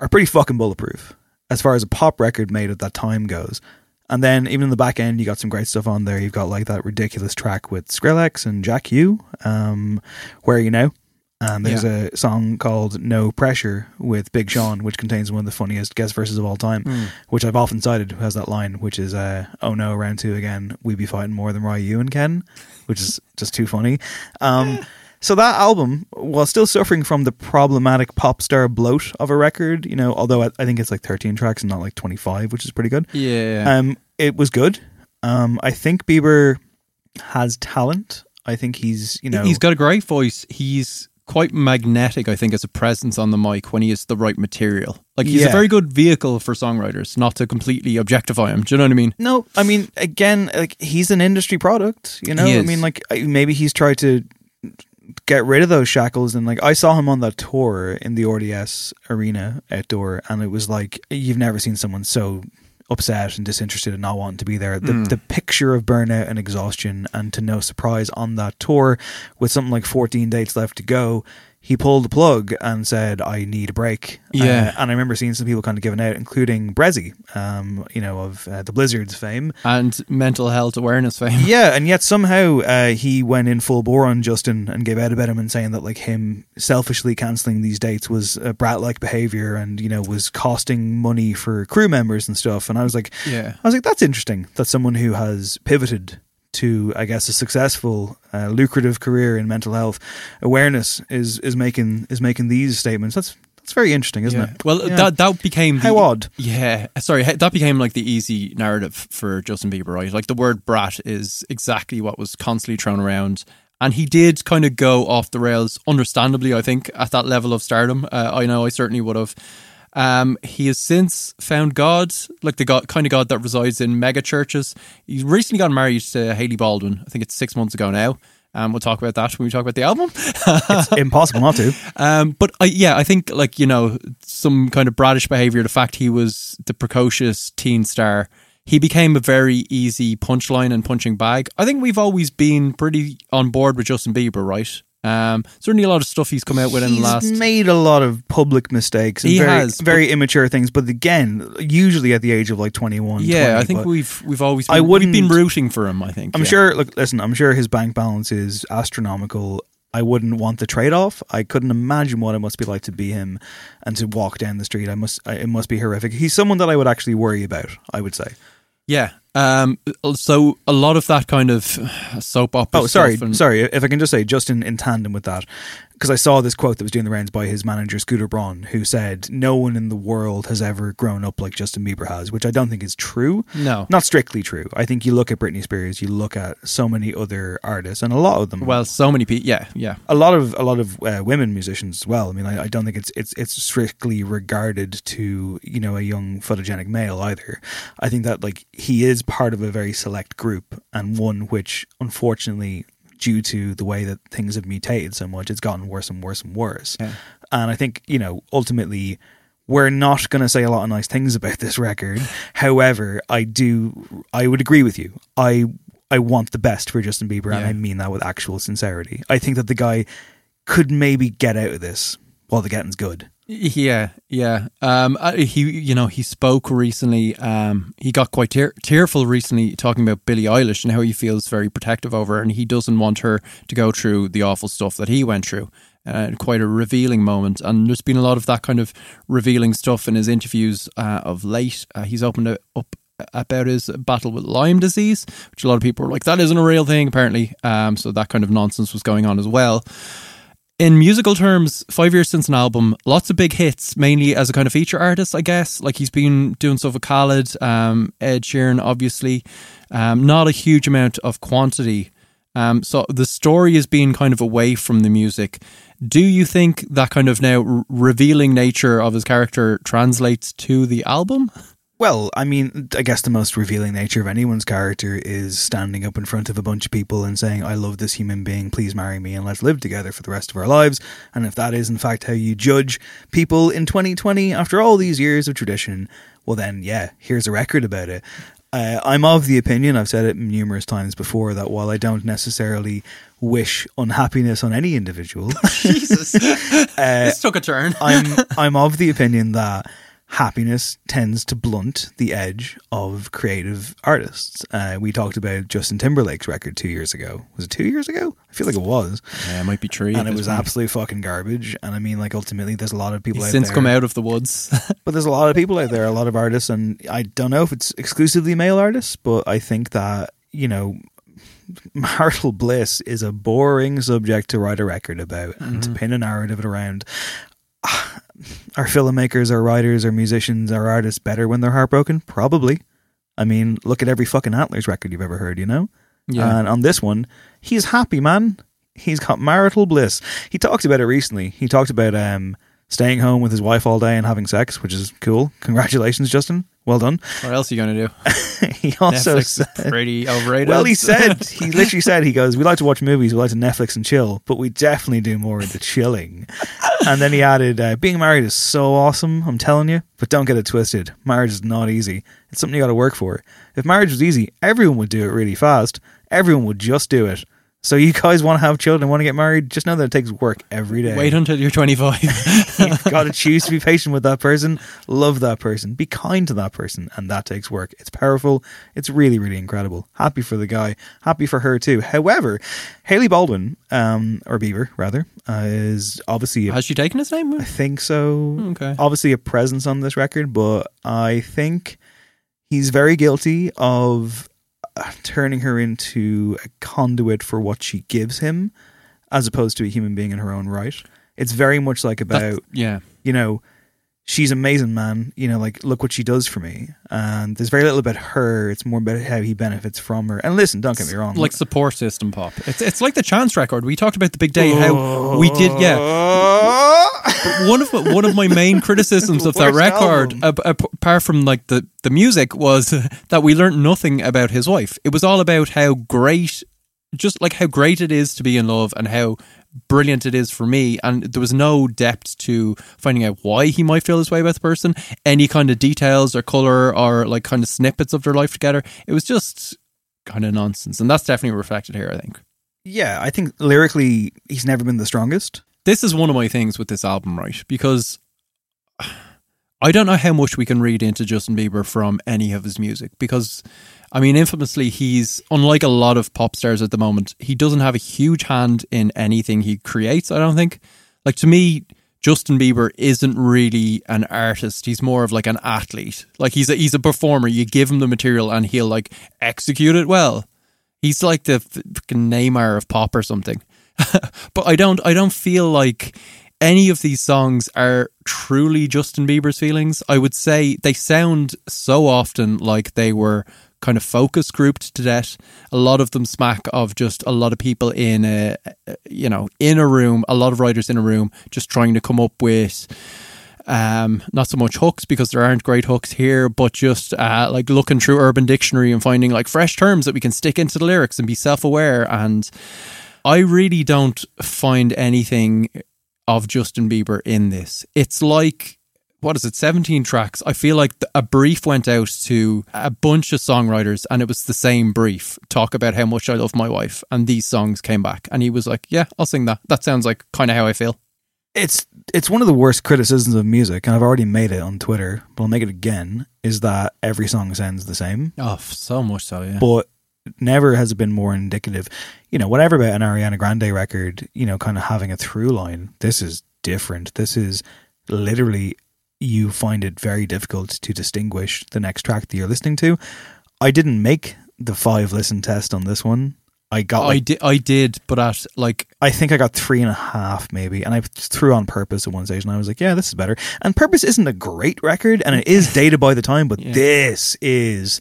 are pretty fucking bulletproof as far as a pop record made at that time goes. And then even in the back end, you got some great stuff on there. You've got like that ridiculous track with Skrillex and Jack U, um, Where You Now? And there's a song called No Pressure with Big Sean, which contains one of the funniest guest verses of all time, which I've often cited, who has that line, which is, uh, Oh no, round two again, we be fighting more than Ryu and Ken, which is [LAUGHS] just too funny. Um, so that album, while still suffering from the problematic pop star bloat of a record, you know, although I, I think it's like 13 tracks and not like 25, which is pretty good. Yeah. Um, it was good. Um, I think Bieber has talent. I think he's, you know, he's got a great voice. He's quite magnetic, I think, as a presence on the mic when he is the right material. Like he's Yeah. a very good vehicle for songwriters, not to completely objectify him. Do you know what I mean? No, I mean, again, like he's an industry product. You know, I mean, like maybe he's tried to get rid of those shackles and like I saw him on that tour in the RDS arena outdoor, and it was like you've never seen someone so upset and disinterested and not wanting to be there. The Mm. the picture of burnout and exhaustion, and to no surprise on that tour with something like 14 dates left to go. He pulled the plug and said, "I need a break." Yeah. Uh, and I remember seeing some people kind of giving out, including Bressie, um, you know, of uh, the Blizzards fame. And mental health awareness fame. [LAUGHS] Yeah, and yet somehow uh, he went in full bore on Justin and gave out about him and saying that like him selfishly cancelling these dates was a brat like behavior and you know was costing money for crew members and stuff. And I was like, Yeah. I was like, that's interesting that someone who has pivoted to I guess a successful, uh, lucrative career in mental health awareness is is making is making these statements. That's that's very interesting, isn't Yeah. it? Well, Yeah. that that became How the, odd. Yeah, sorry, that became like the easy narrative for Justin Bieber, right? Like the word brat is exactly what was constantly thrown around. And he did kind of go off the rails, understandably, I think, at that level of stardom. Uh, I know I certainly would have. Um, he has since found God, like the God, kind of God that resides in mega churches. He's recently got married to Hailey Baldwin. I think it's six months ago now. Um, we'll talk about that when we talk about the album. It's [LAUGHS] impossible not to. Um, but I, yeah, I think like you know some kind of bratish behavior. The fact he was the precocious teen star, he became a very easy punchline and punching bag. I think we've always been pretty on board with Justin Bieber, right? Um, certainly a lot of stuff he's come out with in the He's last. made a lot of public mistakes and He very, has, very immature things, but again, usually at the age of like 21. yeah, 20, I think we've we've always I been, we've been rooting for him. I think I'm yeah. sure, look, listen, I'm sure his bank balance is astronomical. I wouldn't want the trade off. I couldn't imagine what it must be like to be him and to walk down the street. I must, I, it must be horrific. He's someone that I would actually worry about, I would say. Yeah. Um. So a lot of that kind of soap opera. Oh, sorry, stuff and- sorry. If I can just say, just in, in tandem with that, because I saw this quote that was doing the rounds by his manager Scooter Braun, who said, "No one in the world has ever grown up like Justin Bieber has," which I don't think is true. No. not strictly true. I think you look at Britney Spears, you look at so many other artists, and a lot of them. Well, so many people. Yeah, yeah. a lot of a lot of uh, women musicians as well. I mean, I, I don't think it's it's it's strictly regarded to you know a young photogenic male either. I think that like he is part of a very select group and one which unfortunately due to the way that things have mutated so much, it's gotten worse and worse and worse. And I think, you know, ultimately, we're not going to say a lot of nice things about this record. [LAUGHS] However, I do, I would agree with you. I, I want the best for Justin Bieber, and I mean that with actual sincerity. I think that the guy could maybe get out of this while the getting's good. Yeah, yeah. Um, uh, he, you know, he spoke recently. Um, he got quite tear- tearful recently, talking about Billie Eilish and how he feels very protective over her, and he doesn't want her to go through the awful stuff that he went through. Uh, quite a revealing moment, and there's been a lot of that kind of revealing stuff in his interviews uh, of late. Uh, he's opened up about his battle with Lyme disease, which a lot of people were like, "That isn't a real thing," apparently. Um, so that kind of nonsense was going on as well. In musical terms, five years since an album, lots of big hits, mainly as a kind of feature artist, I guess. Like he's been doing stuff with Khaled, um, Ed Sheeran, obviously. Um, not a huge amount of quantity. Um, so the story is being kind of away from the music. Do you think that kind of now r- revealing nature of his character translates to the album? [LAUGHS] Well, I mean, I guess the most revealing nature of anyone's character is standing up in front of a bunch of people and saying, I love this human being, please marry me and let's live together for the rest of our lives. And if that is, in fact, how you judge people in 2020 after all these years of tradition, well, then, yeah, here's a record about it. Uh, I'm of the opinion, I've said it numerous times before, that while I don't necessarily wish unhappiness on any individual, [LAUGHS] Jesus, [LAUGHS] this took a turn. I'm I'm of the opinion that happiness tends to blunt the edge of creative artists. Uh, we talked about Justin Timberlake's record two years ago. Was it two years ago? I feel like it was. Yeah, it might be true. And it was absolute fucking garbage. And I mean, like ultimately, there's a lot of people He's out since there. come out of the woods. [LAUGHS] But there's a lot of people out there, a lot of artists, and I don't know if it's exclusively male artists, but I think that, you know, marital bliss is a boring subject to write a record about and to pin a narrative around. [SIGHS] Are filmmakers, are writers, are musicians, are artists better when they're heartbroken? Probably. I mean, look at every fucking Antlers record you've ever heard, you know? Yeah. And on this one, he's happy, man. He's got marital bliss. He talked about it recently. He talked about um, staying home with his wife all day and having sex, which is cool. Congratulations, Justin. Well done. [LAUGHS] what else are you going to do? [LAUGHS] he also Netflix said, pretty [LAUGHS] overrated. well, he said, he literally said, he goes, we like to watch movies, we like to Netflix and chill, but we definitely do more of the chilling. and then he added, uh, being married is so awesome, I'm telling you, but don't get it twisted. Marriage is not easy. It's something you got to work for. If marriage was easy, everyone would do it really fast. Everyone would just do it. So you guys want to have children, want to get married, just know that it takes work every day. Wait until you're 25. [LAUGHS] You've got to choose to be patient with that person, love that person, be kind to that person, and that takes work. It's powerful. It's really, really incredible. Happy for the guy. Happy for her too. However, Hailey Baldwin, um, or Bieber rather, uh, is obviously a Has she taken his name? I think so. Okay. Obviously, a presence on this record, but I think he's very guilty of Uh, turning her into a conduit for what she gives him, as opposed to a human being in her own right. It's very much like That's- about yeah. you know, she's amazing, man. You know, like look what she does for me. And there's very little about her. It's more about how he benefits from her. And listen, don't get me wrong. Like support system pop. It's it's like the Chance record. We talked about the big day how we did yeah. Oh. But one of one of my main criticisms of that record, ap- ap- apart from like the the music, was [LAUGHS] that we learned nothing about his wife. It was all about how great, just like how great it is to be in love and how brilliant it is for me. And there was no depth to finding out why he might feel this way about the person, any kind of details or color or like kind of snippets of their life together. It was just kind of nonsense, and that's definitely reflected here. I think. yeah, I think lyrically he's never been the strongest. This is one of my things with this album, right? Because I don't know how much we can read into Justin Bieber from any of his music. Because, I mean, infamously, he's unlike a lot of pop stars at the moment, he doesn't have a huge hand in anything he creates, I don't think. Like, to me, Justin Bieber isn't really an artist. He's more of like an athlete. Like he's a he's a performer. You give him the material and he'll like execute it well. He's like the fucking Neymar of pop or something. [LAUGHS] but I don't I don't feel like any of these songs are truly Justin Bieber's feelings. I would say they sound so often like they were kind of focus grouped to death. A lot of them smack of just a lot of people in a you know in a room, a lot of writers in a room just trying to come up with um, not so much hooks because there aren't great hooks here, but just uh, like looking through Urban Dictionary and finding like fresh terms that we can stick into the lyrics and be self aware. And I really don't find anything of Justin Bieber in this. It's like what is it 17 tracks i feel like a brief went out to a bunch of songwriters and it was the same brief talk about how much i love my wife and these songs came back and he was like yeah i'll sing that that sounds like kind of how i feel it's it's one of the worst criticisms of music, and I've already made it on Twitter, but I'll make it again. Is that every song sounds the same? Oh, so much so, yeah. But never has it been more indicative. You know, whatever about an Ariana Grande record, you know, kind of having a through line. This is different. This is literally you find it very difficult to distinguish the next track that you're listening to. I didn't make the five listen test on this one. I got. Like, I did. I did, but at like I think I got three and a half maybe, and I threw on Purpose at one stage, and I was like, "Yeah, this is better." And Purpose isn't a great record, and it is [LAUGHS] dated by the time, but yeah. this is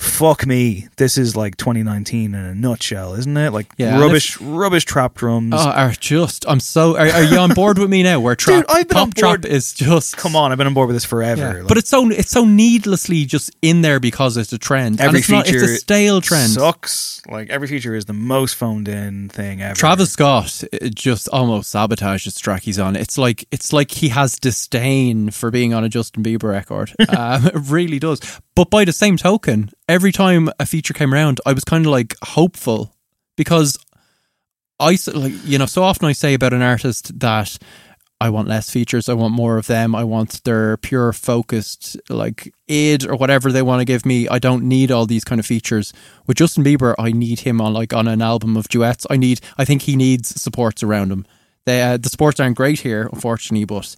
fuck me, this is like 2019 in a nutshell, isn't it? Like yeah, rubbish, if, rubbish trap drums. Oh, are just. I'm so. Are, are you on board with me now? Where [LAUGHS] trap, Dude, I've been pop trap is just. Come on, I've been on board with this forever. Yeah. Like, but it's so it's so needlessly just in there because it's a trend. Every it's feature, not, it's a stale trend. Sucks. Like every feature is the most phoned in thing ever. Travis Scott just almost sabotages track he's on. It's like it's like he has disdain for being on a Justin Bieber record. [LAUGHS] um, it really does. But by the same token, every time a feature came around, I was kind of like hopeful because I like you know so often I say about an artist that I want less features, I want more of them, I want their pure focused like id or whatever they want to give me. I don't need all these kind of features. With Justin Bieber, I need him on like on an album of duets. I need I think he needs supports around him. They, uh, the sports aren't great here, unfortunately, but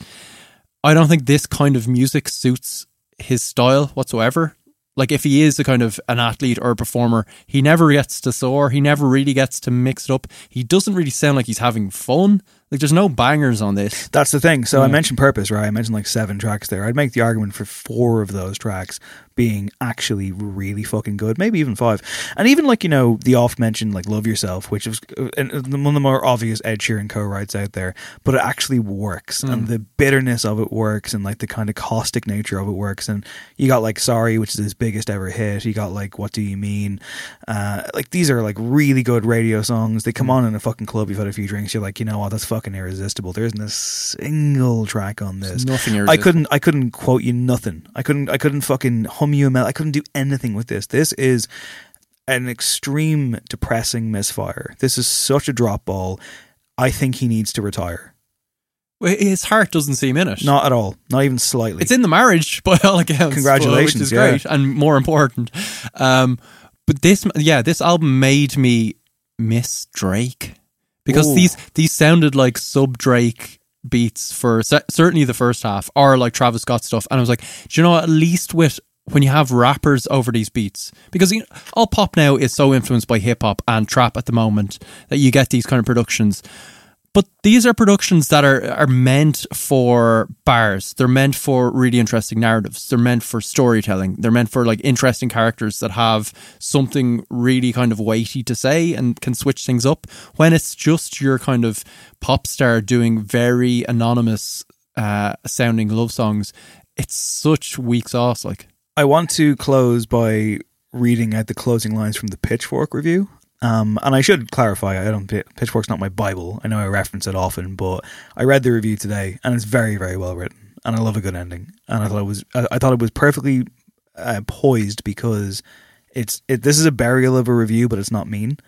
I don't think this kind of music suits his style whatsoever. Like if he is a kind of an athlete or a performer, he never gets to soar. He never really gets to mix it up. He doesn't really sound like he's having fun. Like there's no bangers on this. That's the thing. So yeah. I mentioned purpose, right? I mentioned like seven tracks there. I'd make the argument for four of those tracks being actually really fucking good, maybe even five. And even like, you know, the oft mentioned like Love Yourself, which is uh, one of the more obvious Ed Sheeran co writes out there, but it actually works. Mm. And the bitterness of it works and like the kind of caustic nature of it works. And you got like Sorry, which is his biggest ever hit. You got like What Do You Mean? Uh, like these are like really good radio songs. They come mm. on in a fucking club, you've had a few drinks, you're like, you know what, that's fucking irresistible. There isn't a single track on this. There's nothing I couldn't. I couldn't quote you nothing. I couldn't. I couldn't fucking hum you a mel. I couldn't do anything with this. This is an extreme depressing misfire. This is such a drop ball. I think he needs to retire. His heart doesn't seem in it. Not at all. Not even slightly. It's in the marriage, [LAUGHS] by all accounts. Congratulations, which is yeah. great and more important. Um, but this, yeah, this album made me miss Drake because Ooh. these these sounded like sub Drake beats for certainly the first half or like Travis Scott stuff and I was like do you know at least with when you have rappers over these beats because you know, all pop now is so influenced by hip hop and trap at the moment that you get these kind of productions but these are productions that are, are meant for bars. They're meant for really interesting narratives. They're meant for storytelling. They're meant for like interesting characters that have something really kind of weighty to say and can switch things up. When it's just your kind of pop star doing very anonymous uh, sounding love songs, it's such weak sauce. Like I want to close by reading out the closing lines from the Pitchfork review. Um, and I should clarify, I don't Pitchfork's not my Bible. I know I reference it often, but I read the review today, and it's very, very well written, and I love a good ending. And I thought it was, I, thought it was perfectly uh, poised because it's, it, this is a burial of a review, but it's not mean,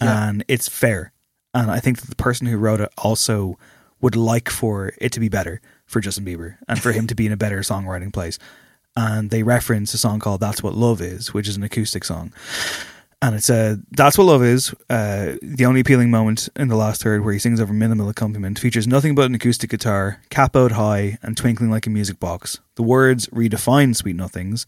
yeah. and it's fair. And I think that the person who wrote it also would like for it to be better for Justin Bieber and for him to be in a better songwriting place. And they reference a song called "That's What Love Is," which is an acoustic song and it's uh, that's what love is. Uh, the only appealing moment in the last third, where he sings over minimal accompaniment, features nothing but an acoustic guitar, capoed high, and twinkling like a music box. The words redefine sweet nothings,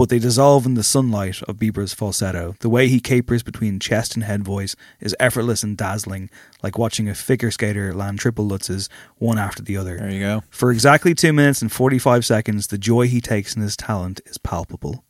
but they dissolve in the sunlight of Bieber's falsetto. The way he capers between chest and head voice is effortless and dazzling, like watching a figure skater land triple lutzes one after the other. There you go. For exactly two minutes and forty five seconds, the joy he takes in his talent is palpable.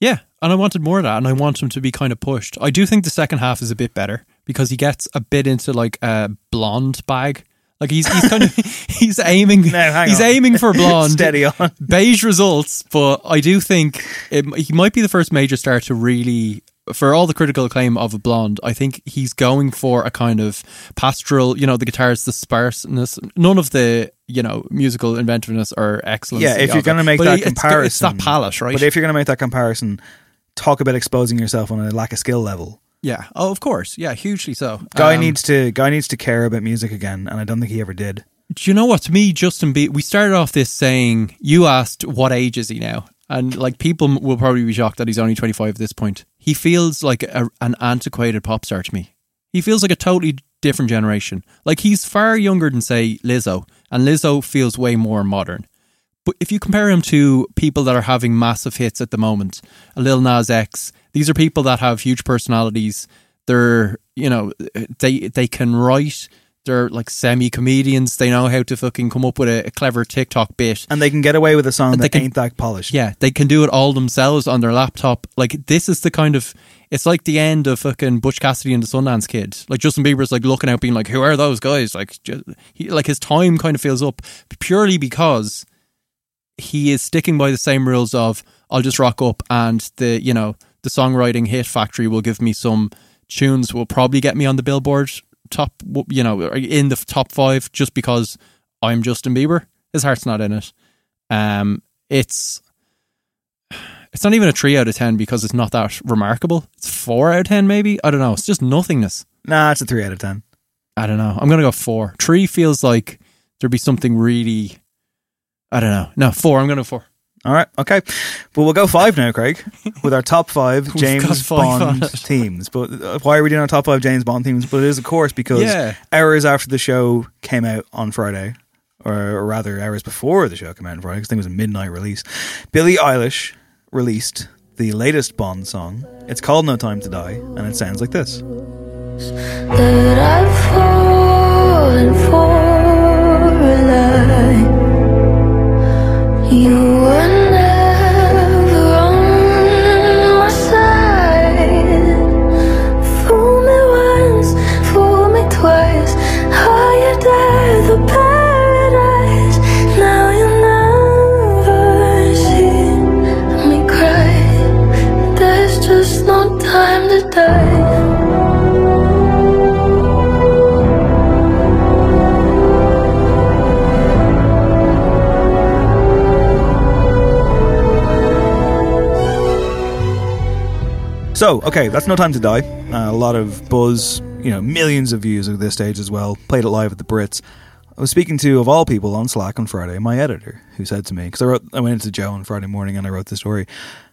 Yeah, and I wanted more of that, and I want him to be kind of pushed. I do think the second half is a bit better because he gets a bit into like a blonde bag. Like he's he's kind of [LAUGHS] he's aiming no, he's on. aiming for [LAUGHS] blonde. Steady on beige results, but I do think it, he might be the first major star to really for all the critical acclaim of a blonde, I think he's going for a kind of pastoral. You know, the guitar's the sparseness. None of the you know musical inventiveness or excellence. Yeah, if you're going to make But that it's, it's comparison, that palette, right? But if you're going to make that comparison, talk about exposing yourself on a lack of skill level. Yeah. Oh, of course. Yeah, hugely so. Guy Um, needs to guy needs to care about music again, and I don't think he ever did. Do you know what? To me, Justin Bieber, we started off this saying, you asked, what age is he now? And like people will probably be shocked that he's only 25 at this point. He feels like a, an antiquated pop star to me. He feels like a totally different generation. Like he's far younger than, say, Lizzo. And Lizzo feels way more modern. But if you compare him to people that are having massive hits at the moment, a Lil Nas X, these are people that have huge personalities. They're, you know, they they can write. They're like semi comedians. They know how to fucking come up with a, a clever TikTok bit. And they can get away with a song And they that can- ain't that polished. Yeah, they can do it all themselves on their laptop. Like this is the kind of it's like the end of fucking Butch Cassidy and the Sundance Kid. Like Justin Bieber's like looking out, being like, "Who are those guys?" Like, ju- he like his time kind of fills up purely because he is sticking by the same rules of I'll just rock up and the you know the songwriting hit factory will give me some tunes will probably get me on the Billboard top you know in the top five just because I'm Justin Bieber. His heart's not in it. Um, it's it's not even a three out of ten because it's not that remarkable. It's four out of ten, maybe. I don't know. It's just nothingness. Nah, it's a three out of ten. I don't know. I'm gonna go four. Three feels like there'd be something really. I don't know. No, four. I'm gonna go four. All right, okay. Well, we'll go five now, Craig, with our top five [LAUGHS] James five Bond it. themes. But uh, why are we doing our top five James Bond themes? But it is, of course, because Yeah. hours after the show came out on Friday, or, or rather, hours before the show came out on Friday, because I think it was a midnight release, Billie Eilish released the latest Bond song. It's called No Time to Die, and it sounds like this. that I've fallen for a lie. You were So, okay, that's No Time to Die. Uh, a lot of buzz, you know, millions of views at this stage as well. Played it live at the Brits. I was speaking to, of all people, on Slack on Friday, my editor, who said to me, because I wrote, I went into Joe on Friday morning and I wrote the story,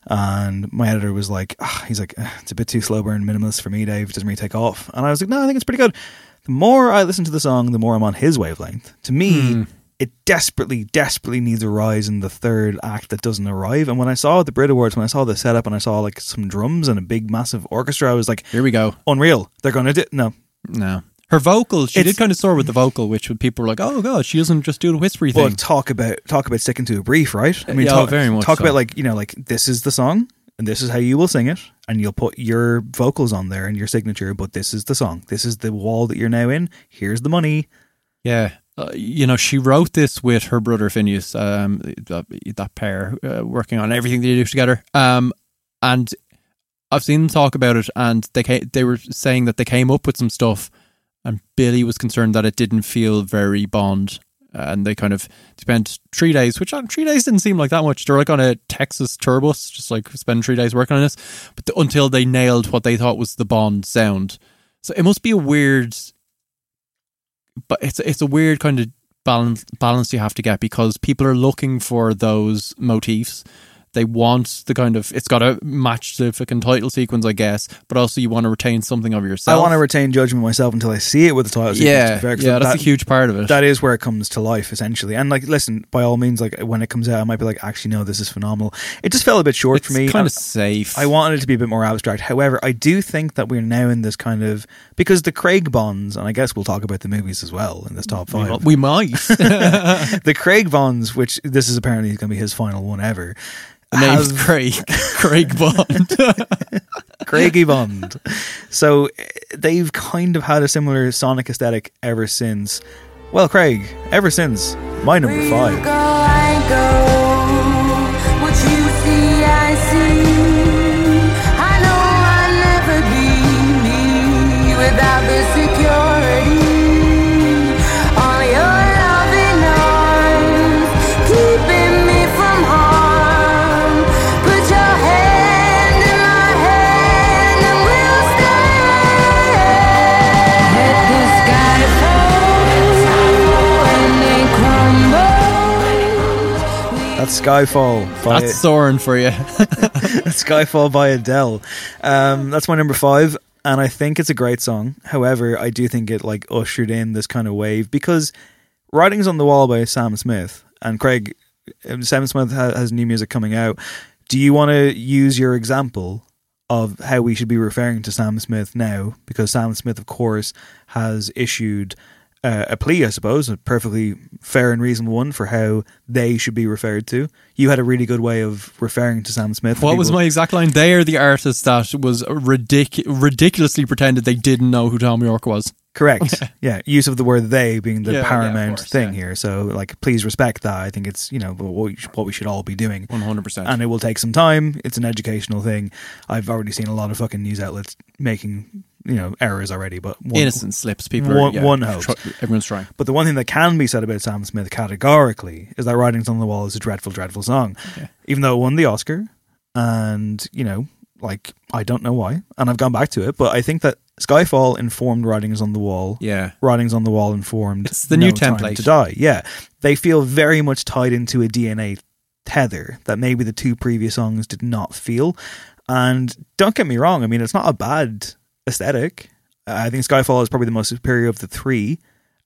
and my editor was like, ah, he's like, "Ah, it's a bit too slow burn minimalist for me, Dave. It doesn't really take off. And I was like, no, I think it's pretty good. The more I listen to the song, the more I'm on his wavelength. To me, it desperately, desperately needs a rise in the third act that doesn't arrive. And when I saw the Brit Awards, when I saw the setup and I saw like some drums and a big, massive orchestra, I was like, Here we go. unreal. They're going to do no. No. Her vocal, she It's- did kind of soar with the vocal, which people were like, "Oh god, she doesn't just do the whispery thing." Well, thing." talk about talk about sticking to a brief, right? I mean, Yeah, talk, very much talk so. about like you know, like this is the song and this is how you will sing it, and you'll put your vocals on there and your signature. But this is the song. This is the wall that you're now in. Here's the money. Yeah. You know, she wrote this with her brother Finneas, um, that, that pair uh, working on everything they do together. Um, and I've seen them talk about it, and they ca- they were saying that they came up with some stuff, and Billie was concerned that it didn't feel very Bond, and they kind of spent three days, which on three days didn't seem like that much. They're like on a Texas tour bus, just like spend three days working on this, but th- until they nailed what they thought was the Bond sound. So it must be a weird but it's it's a weird kind of balance balance you have to get because people are looking for those motifs. They want the kind of it's got to match the fucking title sequence, I guess, but also you want to retain something of yourself. I want to retain judgment myself until I see it with the title. sequence, yeah, be fair, yeah, that's that- a huge part of it. That is where it comes to life, essentially. And like, listen, by all means, like when it comes out, I might be like, actually, no, this is phenomenal. It just fell a bit short it's for me. kind of safe. I wanted it to be a bit more abstract. However, I do think that we're now in this kind of because the Craig Bonds, and I guess we'll talk about the movies as well in this top we, five. mi- we might. [LAUGHS] [LAUGHS] the Craig Bonds, which this is apparently going to be his final one ever. The name's have- Craig. [LAUGHS] Craig Bond. [LAUGHS] Craigie Bond. So they've kind of had a similar sonic aesthetic ever since. Well, Craig, ever since my number Where five. Skyfall. By That's soaring for you. [LAUGHS] Skyfall by Adele. Um, that's my number five, and I think it's a great song. However, I do think it like ushered in this kind of wave because "Writings on the Wall" by Sam Smith and Craig. um, Sam Smith ha- has new music coming out. Do you want to use your example of how we should be referring to Sam Smith now? Because Sam Smith, of course, has issued uh, a plea, I suppose, a perfectly fair and reasonable one for how they should be referred to. You had a really good way of referring to Sam Smith. What was my exact line? They are the artist that was ridic- ridiculously pretended they didn't know who Thom Yorke was. Correct. [LAUGHS] yeah, use of the word "they" being the Yeah, yeah, paramount course, thing here. So, like, please respect that. I think it's you know what we, should, what we should all be doing. One hundred percent. And it will take some time. It's an educational thing. I've already seen a lot of fucking news outlets making you know errors already, but one, Innocent slips. People. Are, one, yeah, one hopes. tr- everyone's trying. But the one thing that can be said about Sam Smith categorically is that Writings on the Wall is a dreadful, dreadful song. Even though it won the Oscar, and, you know, like, I don't know why. And I've gone back to it, but I think that Skyfall informed Writings on the Wall. Yeah. Writings on the Wall informed. It's the new No Time template. To Die. Yeah. They feel very much tied into a DNA tether that maybe the two previous songs did not feel. And don't get me wrong, I mean, it's not a bad aesthetic. I think Skyfall is probably the most superior of the three.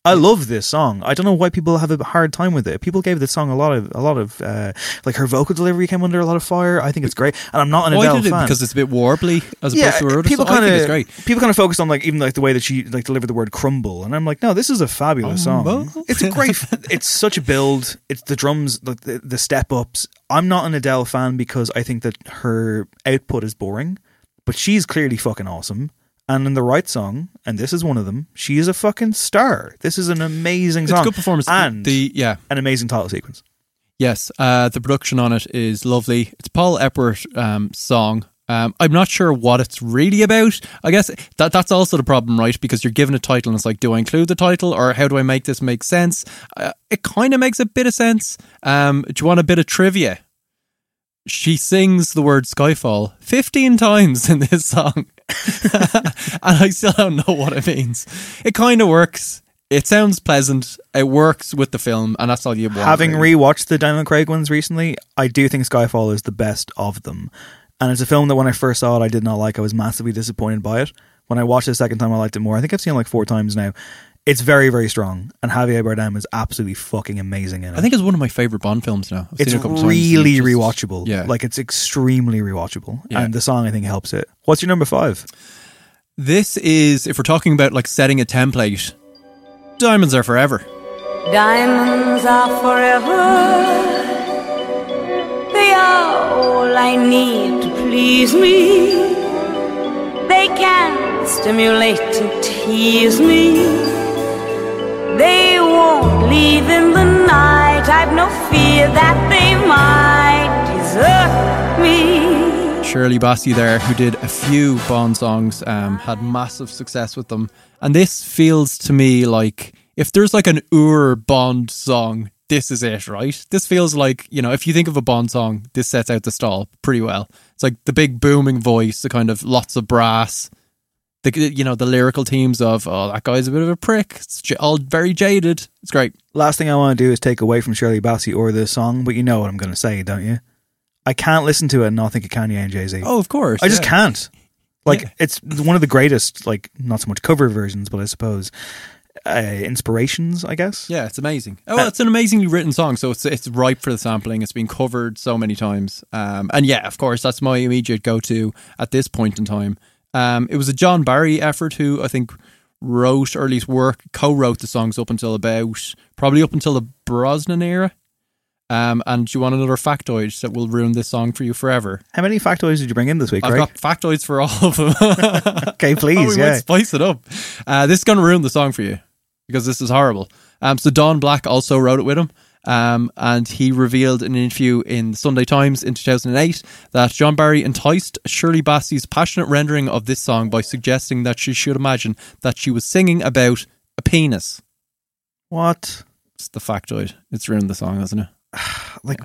I love this song. I don't know why people have a hard time with it. People gave this song a lot of a lot of uh, like her vocal delivery came under a lot of fire. I think it's great, and I'm not an Why Adele did it? fan Because it's a bit warbly as yeah, opposed to her other people kind of people kind of focused on like even like the way that she like delivered the word crumble, and I'm like, no, this is a fabulous song. Crumble? It's a great. [LAUGHS] it's such a build. It's the drums, like the, the step ups. I'm not an Adele fan because I think that her output is boring, but she's clearly fucking awesome. And in the right song, and this is one of them, she is a fucking star. This is an amazing It's song. a good performance. And the yeah, an amazing title sequence. Yes, uh, the production on it is lovely. It's Paul Epworth um, song. Um, I'm not sure what it's really about. I guess that that's also the problem, right? Because you're given a title and it's like, do I include the title or how do I make this make sense? Uh, it kind of makes a bit of sense. Um, do you want a bit of trivia? She sings the word Skyfall 15 [LAUGHS] times in this song. [LAUGHS] and I still don't know what it means. It kind of works. It sounds pleasant. It works with the film, and that's all you want. Having really. rewatched the Daniel Craig ones recently, I do think Skyfall is the best of them. And it's a film that when I first saw it, I did not like. I was massively disappointed by it. When I watched it a second time, I liked it more. I think I've seen it like four times now. It's very, very strong. And Javier Bardem is absolutely fucking amazing in it. I think it's one of my favorite Bond films now. I've it's seen it a couple times. really It's just- rewatchable. Yeah. Like it's extremely rewatchable. Yeah. And the song I think helps it. What's your number five? This is if we're talking about like setting a template. Diamonds are forever. Diamonds are forever. They are all I need to please me. They can stimulate and tease me. They won't leave in the night. I've no fear that they might desert me. Shirley Bassey there, who did a few Bond songs, um, had massive success with them. And this feels to me like if there's like an Ur Bond song, this is it, right? This feels like, you know, if you think of a Bond song, this sets out the stall pretty well. It's like the big booming voice, the kind of lots of brass, the you know, the lyrical themes of, oh, that guy's a bit of a prick. It's j- all very jaded. It's great. Last thing I want to do is take away from Shirley Bassey or this song, but you know what I'm going to say, don't you? I can't listen to it and not think of Kanye and Jay Z. Oh, of course. I just can't. Like Yeah. it's one of the greatest, like not so much cover versions, but I suppose uh, inspirations. I guess. Yeah, it's amazing. Oh, well, it's an amazingly written song, so it's it's ripe for the sampling. It's been covered so many times, um, and yeah, of course, that's my immediate go to at this point in time. Um, it was a John Barry effort who I think wrote or at least work co-wrote the songs up until about probably up until the Brosnan era. Um, and do you want another factoid that will ruin this song for you forever? How many factoids did you bring in this week, I've got factoids for all of them. [LAUGHS] okay, [LAUGHS] Oh, please. yeah. spice it up. Uh, this is going to ruin the song for you because this is horrible. Um, so Don Black also wrote it with him. Um, and he revealed in an interview in the Sunday Times in 2008 that John Barry enticed Shirley Bassey's passionate rendering of this song by suggesting that she should imagine that she was singing about a penis. What? It's the factoid. It's ruined the song, hasn't it? [SIGHS] Like,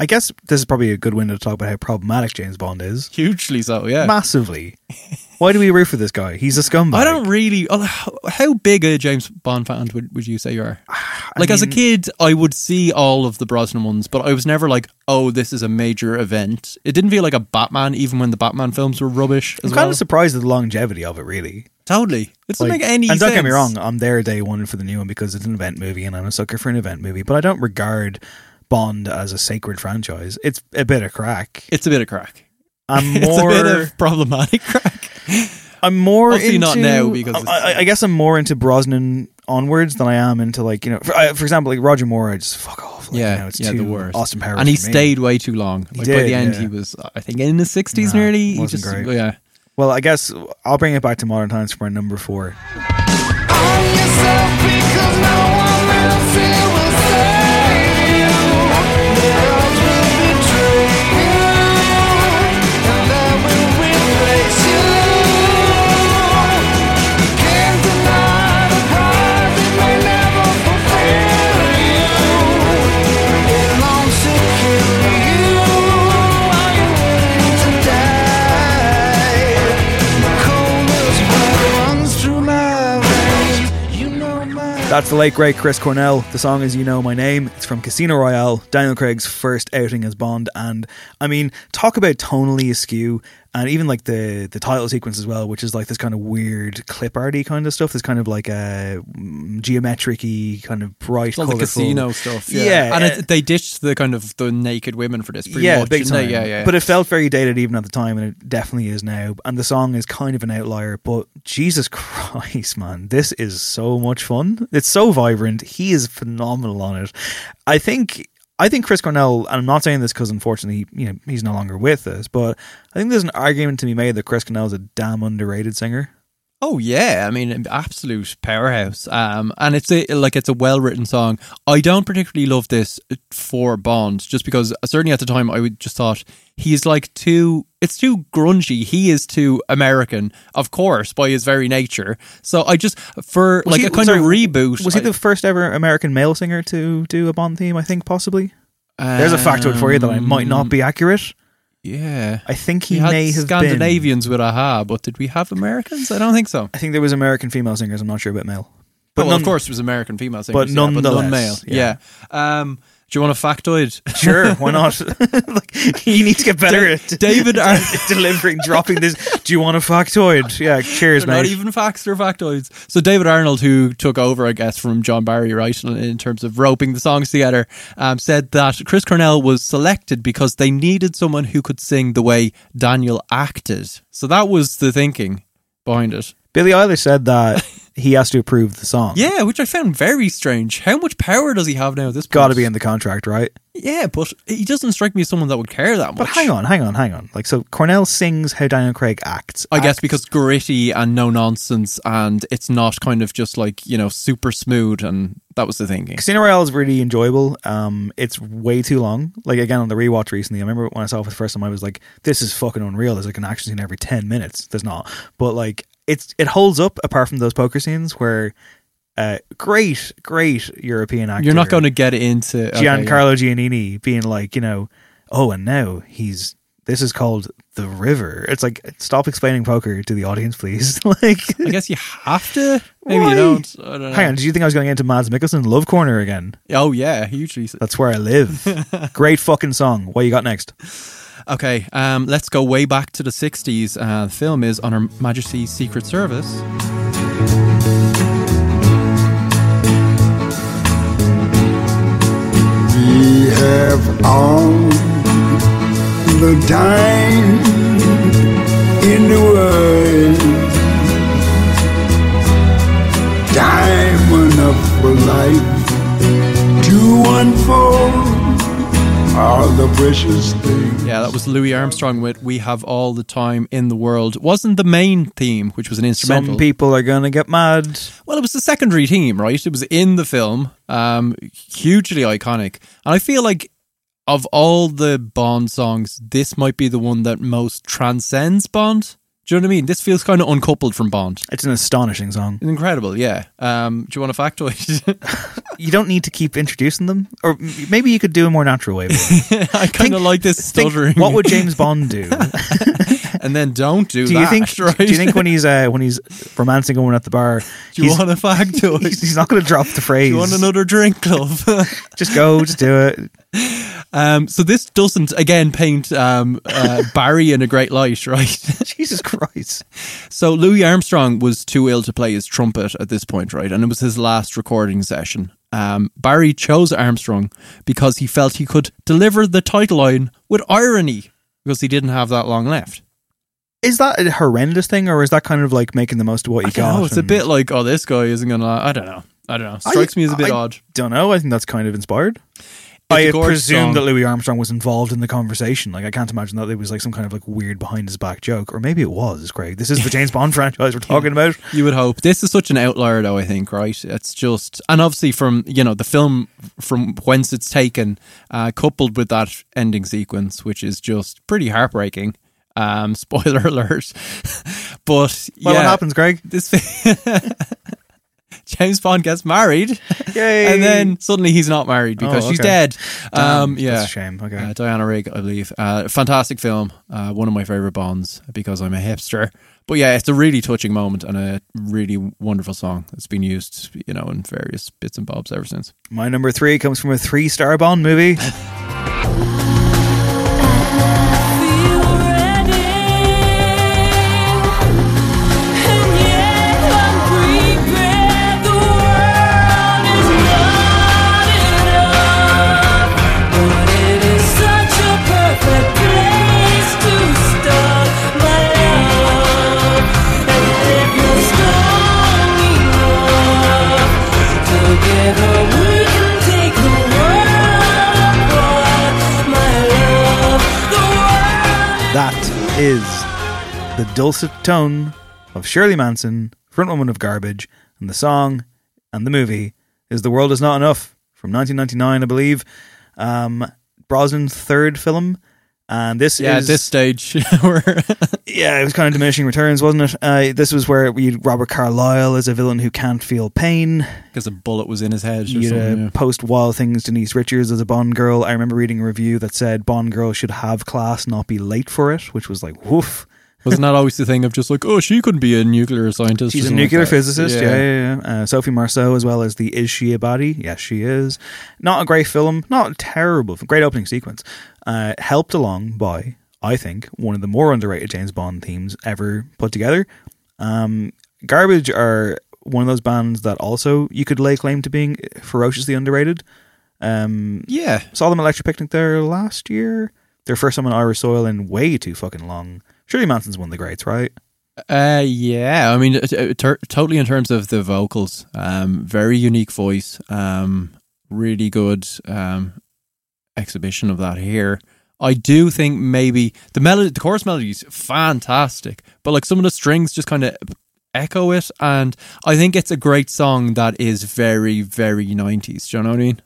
I guess this is probably a good window to talk about how problematic James Bond is. Hugely so, yeah. Massively. [LAUGHS] Why do we root for this guy? He's a scumbag. I don't really. oh, How, big a James Bond fan would, would you say you are? [SIGHS] I Like as a kid, I would see all of the Brosnan ones, but I was never like, "Oh, this is a major event." It didn't feel like a Batman, even when the Batman films were rubbish. I'm kind well. of surprised at the longevity of it, really. totally. It doesn't Like- make any. Sense. And don't get me wrong, I'm there day one for the new one because it's an event movie and I'm a sucker for an event movie. But I don't regard Bond as a sacred franchise. It's a bit of crack. It's a bit of crack. I'm [LAUGHS] it's more. a bit of problematic [LAUGHS] crack. [LAUGHS] I'm more Obviously into, not now because I, I, I guess I'm more into Brosnan onwards than I am into like you know, for, I, for example, like Roger Moore. I just fuck off. Like, yeah, you know, it's yeah, too the worst. Austin Powers, and he stayed way too long. He Like by the end, yeah. he was, I think, in his sixties Nah, nearly. He wasn't just, great. yeah. Well, I guess I'll bring it back to modern times for my number four. That's the late great Chris Cornell. The song is "You Know My Name." It's from Casino Royale, Daniel Craig's first outing as Bond, and I mean, talk about tonally askew, and even like the the title sequence as well, which is like this kind of weird clip arty kind of stuff. This kind of like a mm, geometric-y kind of bright, It's all the colourful- casino stuff. Yeah, Yeah, and uh, it, they ditched the kind of the naked women for this. Pretty yeah, much, big time. Yeah, yeah. But it felt very dated even at the time, and it definitely is now. And the song is kind of an outlier, but Jesus [LAUGHS] Christ, man, this is so much fun. It's so vibrant. He is phenomenal on it. I think. I think Chris Cornell, and I'm not saying this because unfortunately, you know, he's no longer with us, but I think there's an argument to be made that Chris Cornell is a damn underrated singer. Oh yeah, I mean, absolute powerhouse. Um, and it's a like it's a well written song. I don't particularly love this for Bond, just because uh, certainly at the time I would just thought he's like too. It's too grungy. He is too American, of course, by his very nature. So I just for Was like he- a kind sorry, of reboot. Was he the first ever American male singer to do a Bond theme? I think possibly. There's a factoid for you that I might not be accurate. Yeah, I think he, we had may have been. Scandinavians with Aha, but did we have Americans? I don't think so. I think there was American female singers. I'm not sure about male. But But well, none- of course, it was American female singers, but yeah, but none nonetheless, male. Yeah. Um, do you want a factoid? Sure, [LAUGHS] why not? [LAUGHS] like, you need to get better Da- at [LAUGHS] David Ar- delivering, dropping this. Do you want a factoid? Yeah, cheers, They're mate. not even facts or factoids. So David Arnold, who took over, I guess, from John Barry, right, in- in terms of roping the songs together, um, said that Chris Cornell was selected because they needed someone who could sing the way Daniel acted. So that was the thinking behind it. Billie Eilish said that he has to approve the song. Yeah, which I found very strange. How much power does he have now at this point? got to be in the contract, right? Yeah, but he doesn't strike me as someone that would care that much. But hang on, hang on, hang on. Like, so Cornell sings how Daniel Craig acts. I guess because gritty and no nonsense, and it's not kind of just like you know super smooth, and that was the thinking. Casino Royale is really enjoyable. Um, it's way too long. Like again on the rewatch recently, I remember when I saw it for the first time, I was like, "This is fucking unreal." There's like an action scene every ten minutes. There's not, but like it's it holds up apart from those poker scenes where, uh, great, great European actor. You're not going to get into okay, yeah. Giancarlo Giannini being like, you know, oh, and now he's this is called the river. It's like stop explaining poker to the audience, please. [LAUGHS] like, I guess you have to. Maybe Why? you don't. I don't hang on, did you think I was going into Mads Mikkelsen Love Corner again? Oh yeah, hugely. That's where I live. [LAUGHS] Great fucking song. What you got next? Okay, um, let's go way back to the '60s. Uh, the film is on Her Majesty's Secret Service. We have all the time in the world. Time enough for life to unfold all the precious things. Yeah, that was Louis Armstrong with "We Have All the Time in the World." Wasn't the main theme, which was an instrumental. Some people are gonna get mad. Well, it was the secondary theme, right? It was in the film, um, hugely iconic, and I feel like of all the Bond songs, this might be the one that most transcends Bond. Do you know what I mean? This feels kind of uncoupled from Bond. It's an astonishing song. It's incredible, yeah. Um, do you want a factoid? [LAUGHS] You don't need to keep introducing them, or maybe you could do a more natural way. [LAUGHS] I kind of like this stuttering. what would James Bond do? [LAUGHS] and then don't do, Do that. you think? Right? Do you think when he's uh, when he's romancing a woman at the bar, Do you he's, want a fag toy? [LAUGHS] he's, he's not going to drop the phrase. Do you want another drink, love? [LAUGHS] Just go, just do it. um, so this doesn't again paint um, uh, Barry in a great light, right? [LAUGHS] Jesus Christ! So Louis Armstrong was too ill to play his trumpet at this point, right? And it was his last recording session. Um, Barry chose Armstrong because he felt he could deliver the title line with irony because he didn't have that long left. Is that a horrendous thing, or is that kind of like making the most of what you I got? know, it's a bit like, oh, this guy isn't gonna. I don't know. I don't know. Strikes me as a bit I odd. Don't know. I think that's kind of inspired. It's I presume song. that Louis Armstrong was involved in the conversation. Like, I can't imagine that it was like some kind of like weird behind his back joke, or maybe it was. Craig, this is the James Bond [LAUGHS] franchise we're talking about. [LAUGHS] You would hope. This is such an outlier, though. I think, right? It's just, and obviously from you know the film from whence it's taken, uh, coupled with that ending sequence, which is just pretty heartbreaking. Um, [LAUGHS] spoiler alert. but Well, yeah, what happens, Greg? This [LAUGHS] James Bond gets married, Yay! and then suddenly he's not married because Oh, she's dead. Damn, um, yeah, that's a shame. Okay. uh, Diana Rigg, I believe. Uh, fantastic film. Uh, one of my favorite Bonds because I'm a hipster. But yeah, it's a really touching moment and a really wonderful song. It's been used, you know, in various bits and bobs ever since. My number three comes from a three-star Bond movie. [LAUGHS] is the dulcet tone of Shirley Manson, frontwoman of Garbage, and the song and the movie is "The World Is Not Enough" from 1999, I believe. Um, Brosnan's third film, and this Yeah, is at this stage, [LAUGHS] yeah, it was kind of diminishing returns, wasn't it? Uh, this was where we Robert Carlyle as a villain who can't feel pain. because a bullet was in his head. You yeah. post Wild Things Denise Richards as a Bond girl. I remember reading a review that said Bond girl should have class, not be late for it, which was like woof. Wasn't that always the thing of just like, oh, she couldn't be a nuclear scientist? She's a like nuclear that? physicist. Yeah, yeah, yeah. Uh, Sophie Marceau, as well as the Is She a Body? Yes, she is. Not a great film. Not terrible. Great opening sequence. Uh, helped along by, I think, one of the more underrated James Bond themes ever put together. Um, Garbage are one of those bands that also you could lay claim to being ferociously underrated. Um, Yeah. saw them at Electric Picnic there last year. Their first time on Irish soil in way too fucking long. Shirley Manson's one of the greats, right? Uh, yeah, I mean, uh, uh, ter- totally in terms of the vocals, um, very unique voice, um, really good um, exhibition of that here. I do think maybe the melody, the chorus melody is fantastic, but like some of the strings just kind of echo it, and I think it's a great song that is very, very nineties. Do you know what I mean?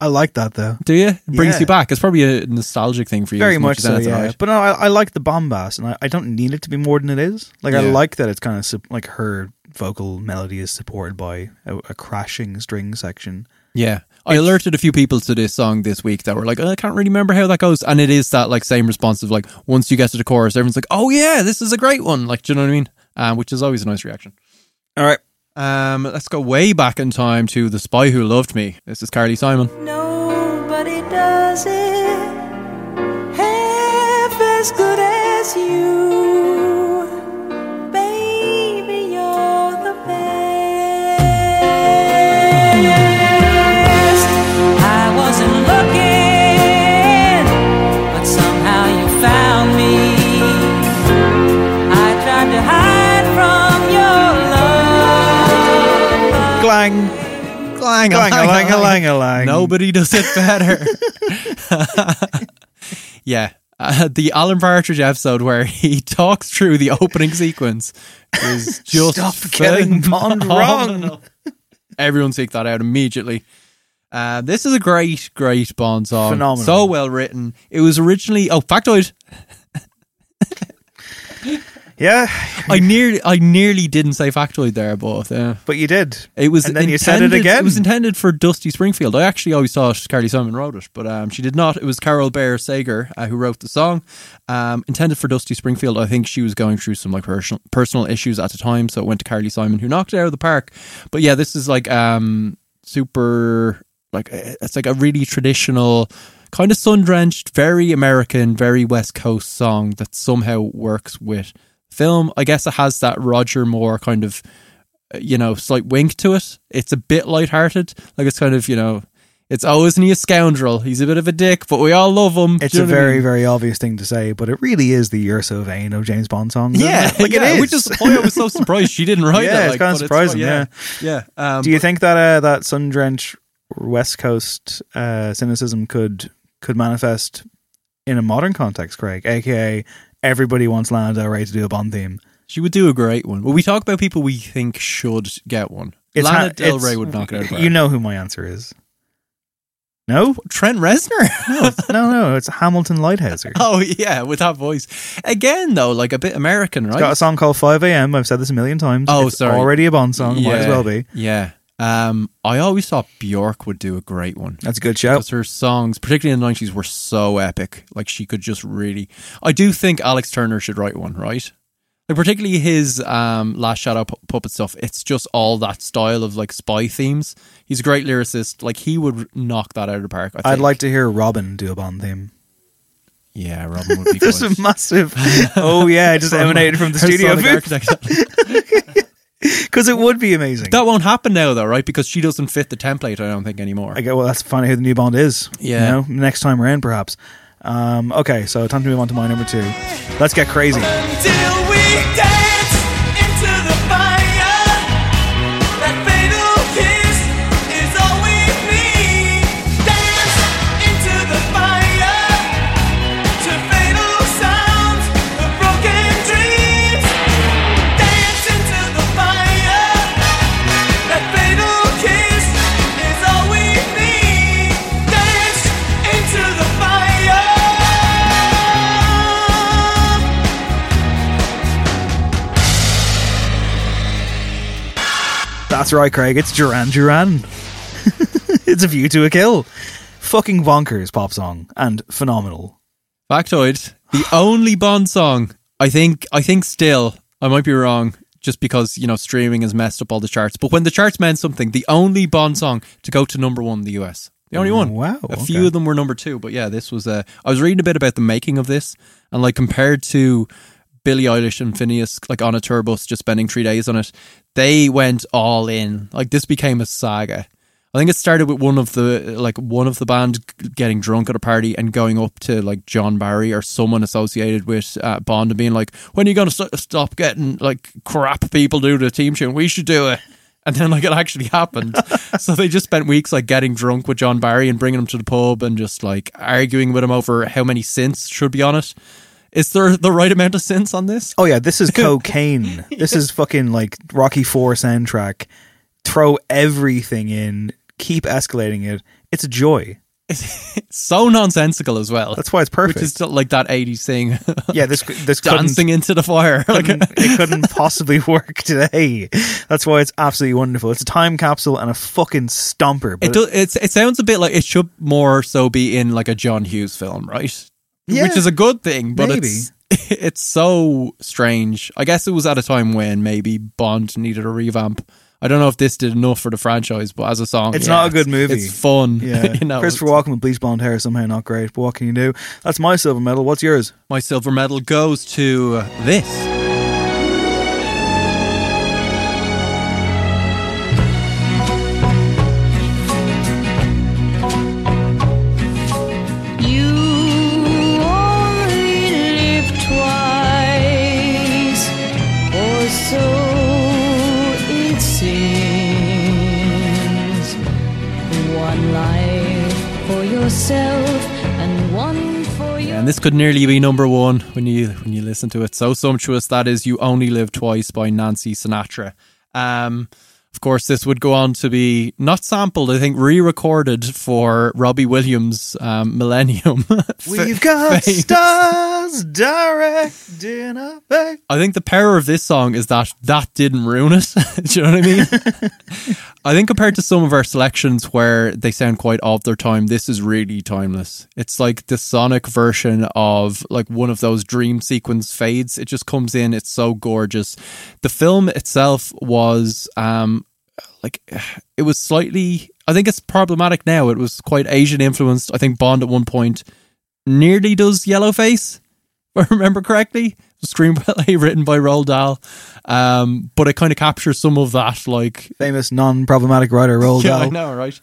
I like that though. Do you? It brings Yeah. you back. It's probably a nostalgic thing for you. Very as much so, yeah. right? But no, I, I like the bombast, and I, I don't need it to be more than it is. Like I like that it's kind of sup- like her vocal melody is supported by a, a crashing string section. Yeah. I alerted a few people to this song this week that were like, "Oh, I can't really remember how that goes. And it is that like same response of like, once you get to the chorus, everyone's like, oh yeah, this is a great one. Like, do you know what I mean? Um, which is always a nice reaction. All right. Um, let's go way back in time to The Spy Who Loved Me. This is Carly Simon. Nobody does it half as good as you. Love. Glang, Clang, glang, lang, lang, lang. Nobody does it better. [LAUGHS] yeah. Uh, the Alan Partridge episode where he [LAUGHS] talks through the opening sequence is [LAUGHS] just Stop getting Bond wrong. Everyone seek that out immediately. Uh, this is a great, great Bond song. Phenomenal. So well written. It was originally, oh, factoid. Yeah, I nearly, I nearly didn't say factoid there, but uh, but you did. It was And then you said it again. It was intended for Dusty Springfield. I actually always thought Carly Simon wrote it, but um, she did not. It was Carole Bayer Sager uh, who wrote the song. Um, intended for Dusty Springfield. I think she was going through some like personal personal issues at the time, so it went to Carly Simon, who knocked it out of the park. But yeah, this is like um, super like it's like a really traditional. Kind of sun drenched, very American, very West Coast song that somehow works with film. I guess it has that Roger Moore kind of you know, slight wink to it. It's a bit lighthearted. Like it's kind of, you know, it's oh, isn't he a scoundrel? He's a bit of a dick, but we all love him. It's a what I very, mean? very obvious thing to say, but it really is the You're So Vain of James Bond songs. yeah, it? [LAUGHS] like yeah, it is. Which is why I was so [LAUGHS] surprised she didn't write Yeah, it. it's kinda surprising, yeah, yeah. Um, Do you think that uh, that sun drenched West Coast uh, cynicism could could manifest in a modern context, Craig? AKA, everybody wants Lana Del Rey to do a Bond theme. she would do a great one? Well, we talk about people we think should get one. It's Lana Del Rey would knock it out. Of the You know who my answer is. No, Trent Reznor. [LAUGHS] no, no, no. It's Hamilton Leithauser. [LAUGHS] oh yeah, with that voice again though, like a bit American, right? It's got a song called 5 a.m. I've said this a million times. Oh, it's sorry. already a Bond song. Might as well be. Yeah. Um, I always thought Bjork would do a great one. That's a good show. Because her songs, particularly in the nineties, were so epic. Like she could just really. I do think Alex Turner should write one, right? Like particularly his um, last Shadow Pu- Puppet stuff. It's just all that style of like spy themes. He's a great lyricist. Like he would knock that out of the park. I I'd like to hear Robyn do a Bond theme. Yeah, Robyn would be [LAUGHS] There's a massive. Oh yeah, it just [LAUGHS] emanated from the [LAUGHS] studio Sonic booth Architect. [LAUGHS] because it would be amazing. that won't happen now, though, right? Because she doesn't fit the template. I don't think anymore. I get well. That's funny who the new Bond is. Yeah. you know, next time around, perhaps. Um, okay, so time to move on to my number two. Let's get crazy. That's right, Craig. It's Duran Duran. [LAUGHS] it's a view to a kill. Fucking bonkers pop song and phenomenal. Factoid: the [SIGHS] only Bond song I think I think still I might be wrong just because you know streaming has messed up all the charts. But when the charts meant something, the only Bond song to go to number one in the US, the only one. Wow, a okay. few of them were number two, but yeah, this was. Uh, I was reading a bit about the making of this, and like compared to Billie Eilish and Finneas, like on a tour bus, just spending three days on it, they went all in. Like this became a saga. I think it started with one of the like one of the band getting drunk at a party and going up to like John Barry or someone associated with uh, Bond and being like, "When are you going to st- stop getting like crap people do to the team tune? We should do it." And then like it actually happened. [LAUGHS] so they just spent weeks like getting drunk with John Barry and bringing him to the pub and just like arguing with him over how many synths should be on it. Is there the right amount of synths on this? Oh yeah, this is [LAUGHS] cocaine. This is fucking like Rocky Four soundtrack. Throw everything in, keep escalating it. It's a joy. It's [LAUGHS] so nonsensical as well. That's why it's perfect. Which is like that 80s thing. [LAUGHS] Yeah, this this dancing into the fire. Like, it couldn't possibly work today. That's why it's absolutely wonderful. It's a time capsule and a fucking stomper. It does. It's, it sounds a bit like it should more so be in like a John Hughes film, right? Yeah, Which is a good thing, but maybe. it's [LAUGHS] it's so strange. I guess it was at a time when maybe Bond needed a revamp. I don't know if this did enough for the franchise, but as a song, It's yeah, not a good movie. It's fun. Yeah, [LAUGHS] you know, Christopher Walken with bleach blonde hair somehow not great. But what can you do? That's my silver medal. What's yours? My silver medal goes to this. This could nearly be number one when you when you listen to it. So sumptuous that is "You Only Live Twice" by Nancy Sinatra. Um, of course, this would go on to be not sampled, I think, re-recorded for Robbie Williams' um, [LAUGHS] Millennium. We've got Fame. stars. was direct in effect. I think the power of this song is that that didn't ruin it. [LAUGHS] Do you know what I mean? [LAUGHS] I think compared to some of our selections where they sound quite of their time, this is really timeless. It's like the sonic version of like one of those dream sequence fades. It just comes in. It's so gorgeous. The film itself was um like [SIGHS] it was slightly I think it's problematic now. It was quite Asian influenced. I think Bond at one point nearly does Yellowface, if I [LAUGHS] remember correctly. The screenplay [LAUGHS] written by Roald Dahl. Um, but it kind of captures some of that, like Famous non-problematic writer Roald [LAUGHS] yeah, I Dahl. know, right?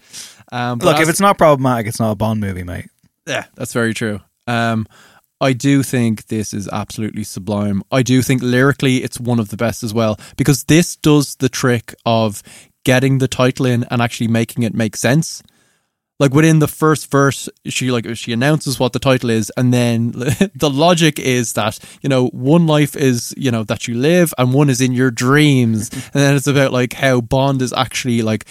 Um, Look, if it's not problematic, it's not a Bond movie, mate. yeah, that's very true. Um, I do think this is absolutely sublime. I do think lyrically it's one of the best as well because this does the trick of getting the title in and actually making it make sense. Like within the first verse, she like she announces what the title is, and then [LAUGHS] the logic is that you know one life is you know that you live, and one is in your dreams, [LAUGHS] and then it's about like how Bond is actually like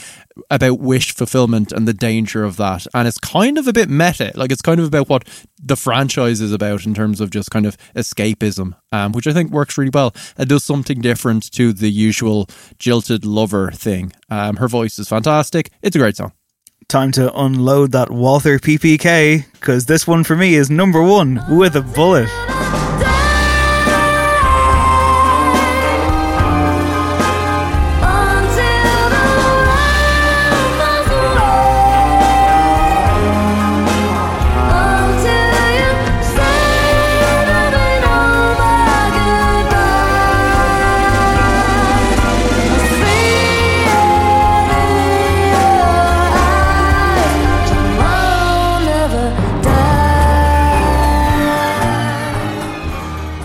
about wish fulfillment and the danger of that, and it's kind of a bit meta. Like it's kind of about what the franchise is about in terms of just kind of escapism, um, which I think works really well. It does something different to the usual jilted lover thing. Um, her voice is fantastic. It's a great song. Time to unload that Walther PPK because this one for me is number one with a bullet.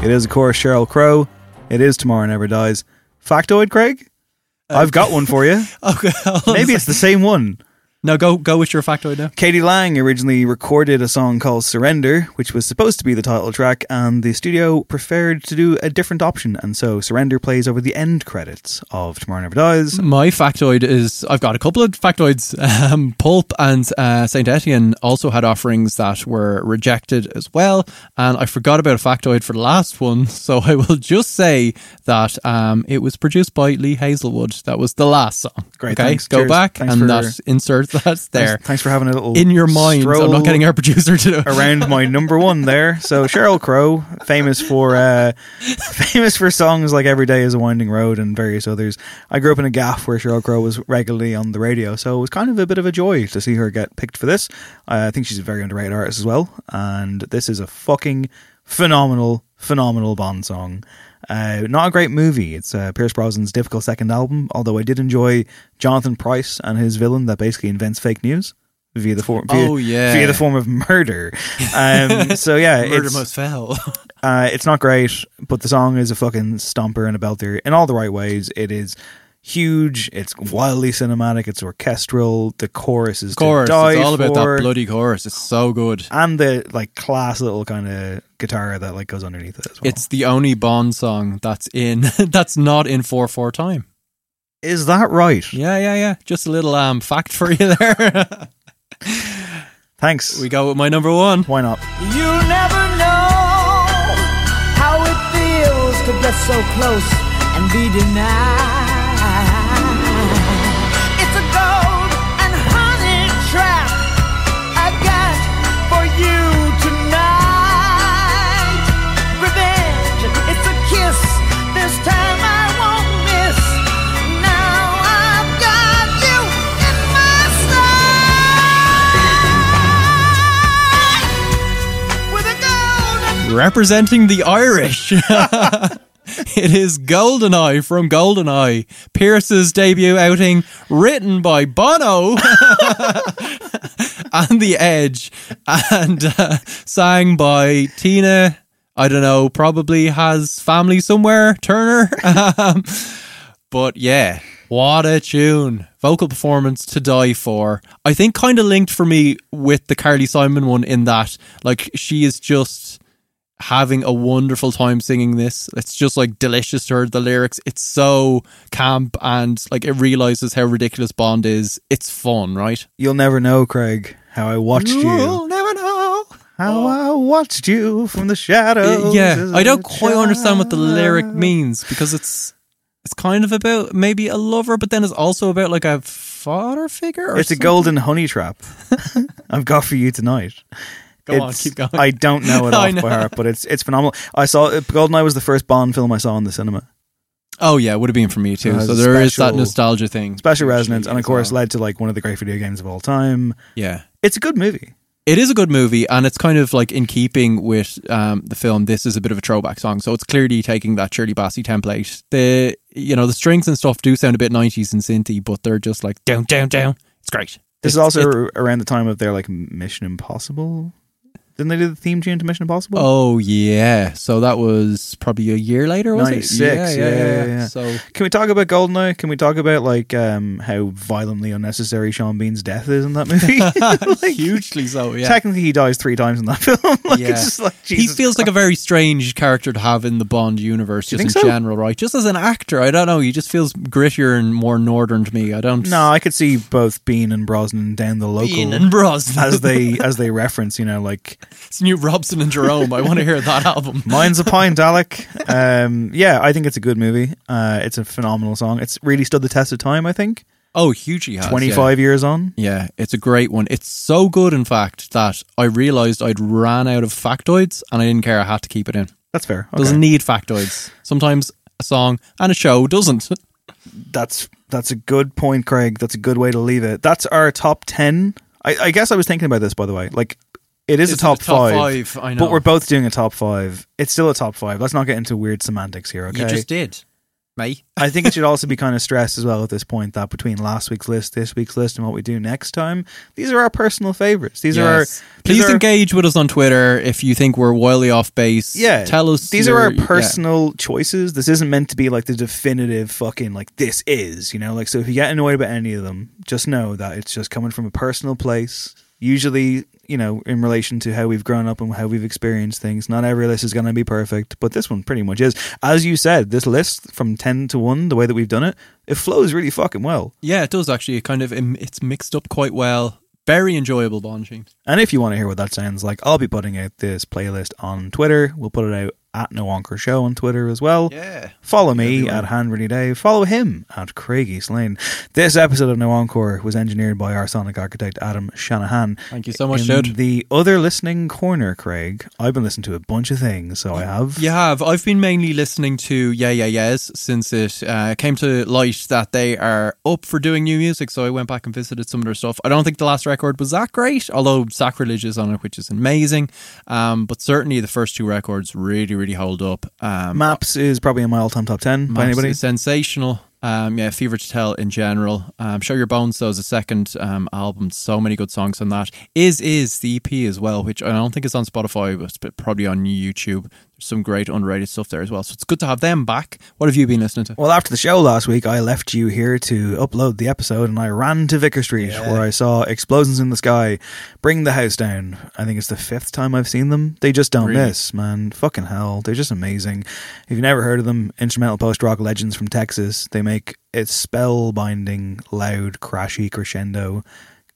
It is, of course, Sheryl Crow. It is Tomorrow Never Dies. Factoid, Craig? Uh, I've got one for you. [LAUGHS] Okay, hold on a Maybe it's the same one. No, go go with your factoid now. k.d. lang originally recorded a song called Surrender, which was supposed to be the title track, and the studio preferred to do a different option, and so Surrender plays over the end credits of Tomorrow Never Dies. My factoid is I've got a couple of factoids. [LAUGHS] Um, Pulp and uh, Saint Etienne also had offerings that were rejected as well, and I forgot about a factoid for the last one, [LAUGHS] so I will just say that um, it was produced by Lee Hazlewood. That was the last song. Great, okay, thanks. go Cheers. back Thanks and that insert that's there Thanks, thanks for having a little in your mind. I'm not getting our producer to do [LAUGHS] around my number one there. So Sheryl Crow, famous for uh, [LAUGHS] famous for songs like "Every Day Is a Winding Road" and various others. I grew up in a gaff where Sheryl Crow was regularly on the radio, so it was kind of a bit of a joy to see her get picked for this. Uh, I think she's a very underrated artist as well, and this is a fucking phenomenal, phenomenal Bond song. Uh, not a great movie. It's uh, Pierce Brosnan's difficult second album, although I did enjoy Jonathan Pryce and his villain that basically invents fake news via the form via, Oh, yeah. via the form of murder. [LAUGHS] Um, so yeah, Murder it's, most fell. [LAUGHS] uh, it's not great, but the song is a fucking stomper and a belter in all the right ways. It is huge. It's wildly cinematic. It's orchestral. The chorus is chorus. It's all about for. that bloody chorus. It's so good. and the like class little kind of guitar that like goes underneath it as well. It's the only Bond song that's in [LAUGHS] that's not in four four time. is that right? Yeah, yeah, yeah. Just a little um fact for you [LAUGHS] there. Thanks. we go with my number one. Why not? You never know how it feels to get so close and be denied. Representing the Irish. [LAUGHS] it is Goldeneye from Goldeneye. Pierce's debut outing, written by Bono [LAUGHS] and The Edge, and uh, sang by Tina. I don't know, probably has family somewhere, Turner. Um, but yeah, what a tune. Vocal performance to die for. I think kind of linked for me with the Carly Simon one in that, like, she is just having a wonderful time singing this. It's just like delicious to her. The lyrics, it's so camp and like it realizes how ridiculous Bond is. It's fun, right? You'll never know, Craig, how I watched You'll you never know. How I watched you from the shadows. yeah, I don't quite understand what the lyric means because it's it's kind of about maybe a lover, but then it's also about like a father figure. Or It's a golden honey trap. [LAUGHS] I've got for you tonight. Go on, keep going. I don't know [LAUGHS] it off by heart, but it's it's phenomenal. I saw uh, Goldeneye was the first Bond film I saw in the cinema. Oh yeah, would have been for me too. So there is that nostalgia thing. Special resonance, and of course well. led to like one of the great video games of all time. yeah. It's a good movie. It is a good movie, and it's kind of like in keeping with um, the film. This is a bit of a throwback song, so it's clearly taking that Shirley Bassey template. The you know the strings and stuff do sound a bit nineties and synthy, but they're just like down, down, down. It's great. This is also it- around the time of their like Mission Impossible. Didn't they do the theme tune to Mission Impossible? oh yeah, so that was probably a year later, was it? 96, Yeah, yeah, yeah. yeah, yeah. So Can we talk about Goldeneye? Can we talk about like um, how violently unnecessary Sean Bean's death is in that movie? [LAUGHS] [LAUGHS] Like, hugely so. Yeah. Technically, he dies three times in that [LAUGHS] film. like, Yeah. it's just like he feels like a very strange character to have in the Bond universe, just in so? general, right? Just as an actor, I don't know. He just feels grittier and more northern to me. I don't. No, I could see both Bean and Brosnan down the local Bean and Brosnan. as they as they reference, you know, like It's new Robson and Jerome. I want to hear that album. [LAUGHS] mine's a Pine Alec. Um, yeah, I think it's a good movie. Uh, it's a phenomenal song. It's really stood the test of time. I think Oh, hugely has. twenty yeah. years on. Yeah, it's a great one. It's so good, in fact, that I realized I'd ran out of factoids and I didn't care. I had to keep it in. That's fair. Okay. Doesn't need factoids. Sometimes a song and a show doesn't. [LAUGHS] That's that's a good point, Craig. That's a good way to leave it. That's our top ten. I, I guess I was thinking about this by the way. Like it is Is a top, a top five, five? I know. but we're both doing a top five. It's still a top five. Let's not get into weird semantics here. Okay, You just did, mate. I think it should [LAUGHS] also be kind of stressed as well at this point that between last week's list, this week's list, and what we do next time, these are our personal favorites. These are our. Yes. Please are- engage with us on Twitter if you think we're wildly off base. Yeah, tell us. These your- are our yeah. personal choices. This isn't meant to be like the definitive fucking like this is, you know. Like so, if you get annoyed about any of them, just know that it's just coming from a personal place. Usually, you know, in relation to how we've grown up and how we've experienced things. Not every list is going to be perfect, but this one pretty much is. As you said, this list from ten to one, the way that we've done it, it flows really fucking well. Yeah, it does actually. It kind of it's mixed up quite well. Very enjoyable bonding. And if you want to hear what that sounds like, I'll be putting out this playlist on Twitter. We'll put it out at No Encore Show on Twitter as well. Yeah. Follow me at Hanratty Dave. Follow him at Craig East Lane. This episode of No Encore was engineered by our sonic architect Adam Shanahan. Thank you so much, In dude. the other listening corner, Craig, I've been listening to a bunch of things, so I have. You have. I've been mainly listening to Yeah Yeah Yeahs since it uh, came to light that they are up for doing new music. So I went back and visited some of their stuff. I don't think the last record was that great, although Sacrilege is on it, which is amazing. Um, but certainly the first two records really, really hold up. Um, Maps is probably in my all-time top ten by Maps anybody. is sensational. Um, yeah, Fever to Tell in general. Um, Show Your Bones though is a second um, album. So many good songs on that. Is is the EP as well, which I don't think is on Spotify, but it's probably on YouTube. There's some great underrated stuff there as well. So it's good to have them back. What have you been listening to? Well, after the show last week, I left you here to upload the episode, and I ran to Vicar Street where I saw Explosions in the Sky bring the house down. I think it's the fifth time I've seen them. They just don't Really? miss, man. Fucking hell. They're just amazing. If you've never heard of them, instrumental post rock legends from Texas, they make it spellbinding, loud, crashy crescendo.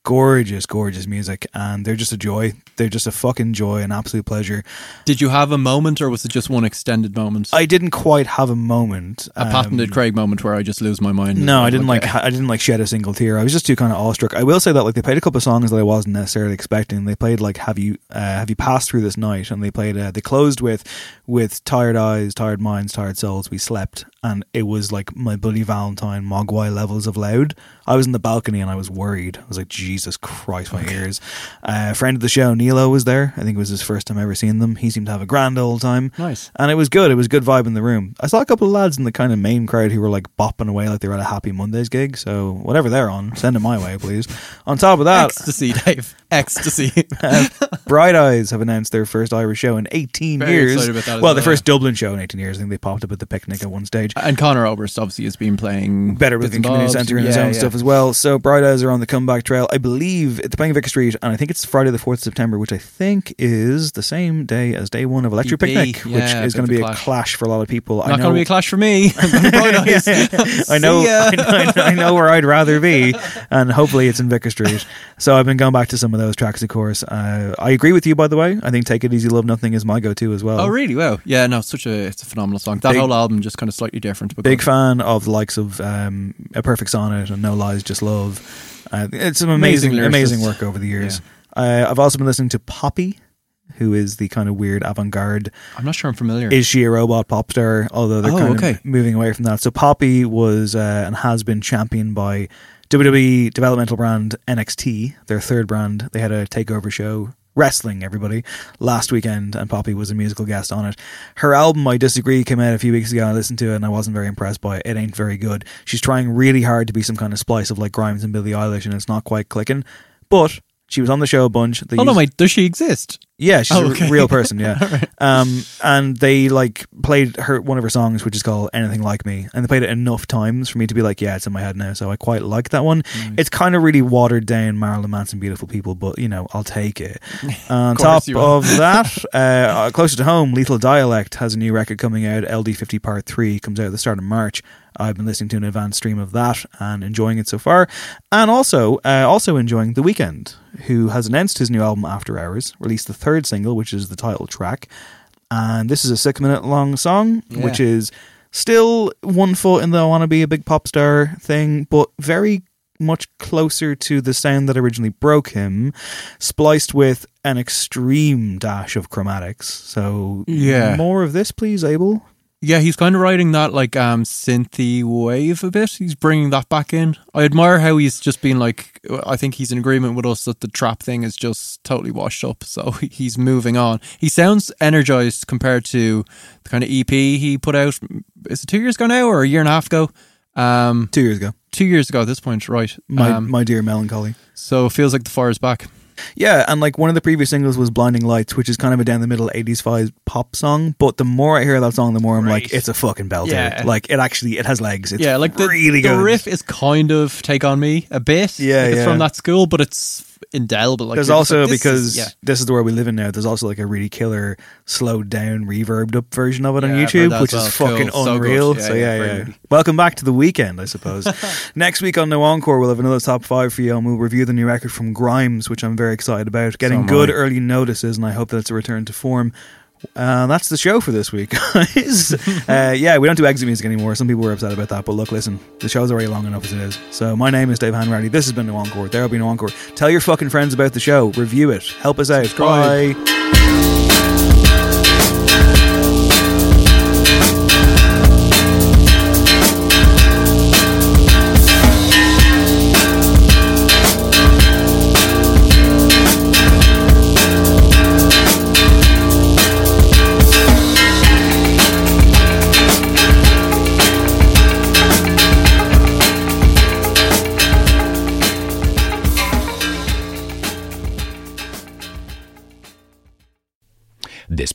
Gorgeous, gorgeous music, and they're just a joy. They're just a fucking joy, an absolute pleasure. Did you have a moment, or was it just one extended moment? I didn't quite have a moment. a patented um, Craig moment where I just lose my mind. No, I didn't like. Okay. I didn't like shed a single tear. I was just too kind of awestruck. I will say that like they played a couple of songs that I wasn't necessarily expecting. They played like "Have You uh, Have You Passed Through This Night," and they played. Uh, they closed with with "Tired Eyes, Tired Minds, Tired Souls." We slept, and it was like my Bloody Valentine Mogwai levels of loud. I was in the balcony and I was worried. I was like, Jesus Christ, my ears. Uh, a friend of the show, Nilo, was there. I think it was his first time ever seeing them. He seemed to have a grand old time. Nice. And it was good. It was good vibe in the room. I saw a couple of lads in the kind of main crowd who were like bopping away like they were at a Happy Mondays gig. So whatever they're on, send them my way, please. On top of that, Ecstasy, Dave. Ecstasy. uh, [LAUGHS] Bright Eyes have announced their first Irish show in 18 Very years. Excited about that as well, the well, first Dublin show in 18 years. I think they popped up at the picnic at one stage. and Conor Oberst obviously has been playing Better within community centre and his own yeah. stuff as well. So Bright Eyes are on the comeback trail. I believe they're playing Vicar Street, and I think it's Friday the fourth of September, which I think is the same day as day one of Electric EP, Picnic, which is going to be clash. a clash for a lot of people. Not going to be a clash for me. [LAUGHS] [LAUGHS] I know, I know, I know where I'd rather be, and hopefully it's in Vicar Street. So I've been going back to some of those tracks, of course. Uh, I agree with you, by the way. I think "Take It Easy, Love Nothing" is my go-to as well. Oh, really? Wow. Yeah, no, it's such a it's a phenomenal song. That Big- whole album just kind of slightly different. But Big fan of the likes of um, A Perfect Sonnet and No Lies, Just Love. Uh, it's some amazing, Amazing amazing, work over the years. Uh, I've also been listening to Poppy, who is the kind of weird avant-garde. I'm not sure I'm familiar. Is she a robot pop star? Although they're Oh, kind okay. of moving away from that. So Poppy was uh, and has been championed by WWE developmental brand NXT, their third brand. They had a takeover show. Wrestling, everybody, last weekend, and Poppy was a musical guest on it. Her album, I Disagree, came out a few weeks ago. I listened to it and I wasn't very impressed by it. It ain't very good. She's trying really hard to be some kind of splice of like Grimes and Billie Eilish, and it's not quite clicking. But she was on the show a bunch. They Oh no, wait, does she exist? yeah, she's [LAUGHS] Oh, a okay. real [LAUGHS] person. Yeah, um, and they like played her one of her songs, which is called "Anything Like Me," and they played it enough times for me to be like, yeah, it's in my head now. So I quite like that one. It's kind of really watered down Marilyn Manson, "Beautiful People," but you know, I'll take it. [LAUGHS] On top of that, uh, closer to home, Lethal Dialect has a new record coming out. LD50 Part Three comes out at the start of March. I've been listening to an advanced stream of that and enjoying it so far, and also uh, also enjoying The Weeknd, who has announced his new album After Hours, released the third single, which is the title track, and this is a six minute long song, which is still one foot in the I want to be a big pop star thing, but very much closer to the sound that originally broke him, spliced with an extreme dash of chromatics. So Yeah. more of this, please, Abel. Yeah, he's kind of riding that like um synthy wave a bit. He's bringing that back in. I admire how he's just been like. I think he's in agreement with us that the trap thing is just totally washed up. So [LAUGHS] he's moving on. He sounds energized compared to the kind of EP he put out. Is it two years ago now or a year and a half ago? Um, Two years ago, two years ago at this point, right? my Um, my dear melancholy. so it feels like the fire is back. Yeah, and like one of the previous singles was "Blinding Lights," which is kind of a down the middle '80s vibe pop song. But the more I hear that song, the more I'm like, it's a fucking belter. Yeah. Like it actually, it has legs. It's yeah, like the, really the good. riff is kind of take on me a bit. Yeah, like it's yeah. from that school, but it's indelible. Like there's also like, because is- yeah. this is the world we live in now. There's also like a really killer, slowed down, reverbed up version of it on Yeah, I've YouTube, which as is well. fucking Cool. So unreal. Yeah, so yeah, yeah. Welcome back to the weekend, I suppose. [LAUGHS] Next week on No Encore, we'll have another top five for you, and we'll review the new record from Grimes, which I'm very excited about. Getting am good early notices, and I hope that it's a return to form. Uh, that's the show for this week, [LAUGHS] guys. [LAUGHS] uh, yeah, we don't do exit music anymore. Some people were upset about that, but look, listen, the show's already long enough as it is. So my name is Dave Hanratty. This has been No Encore. There'll be No Encore. Tell your fucking friends about the show. Review it. Help us out. Subscribe. Bye.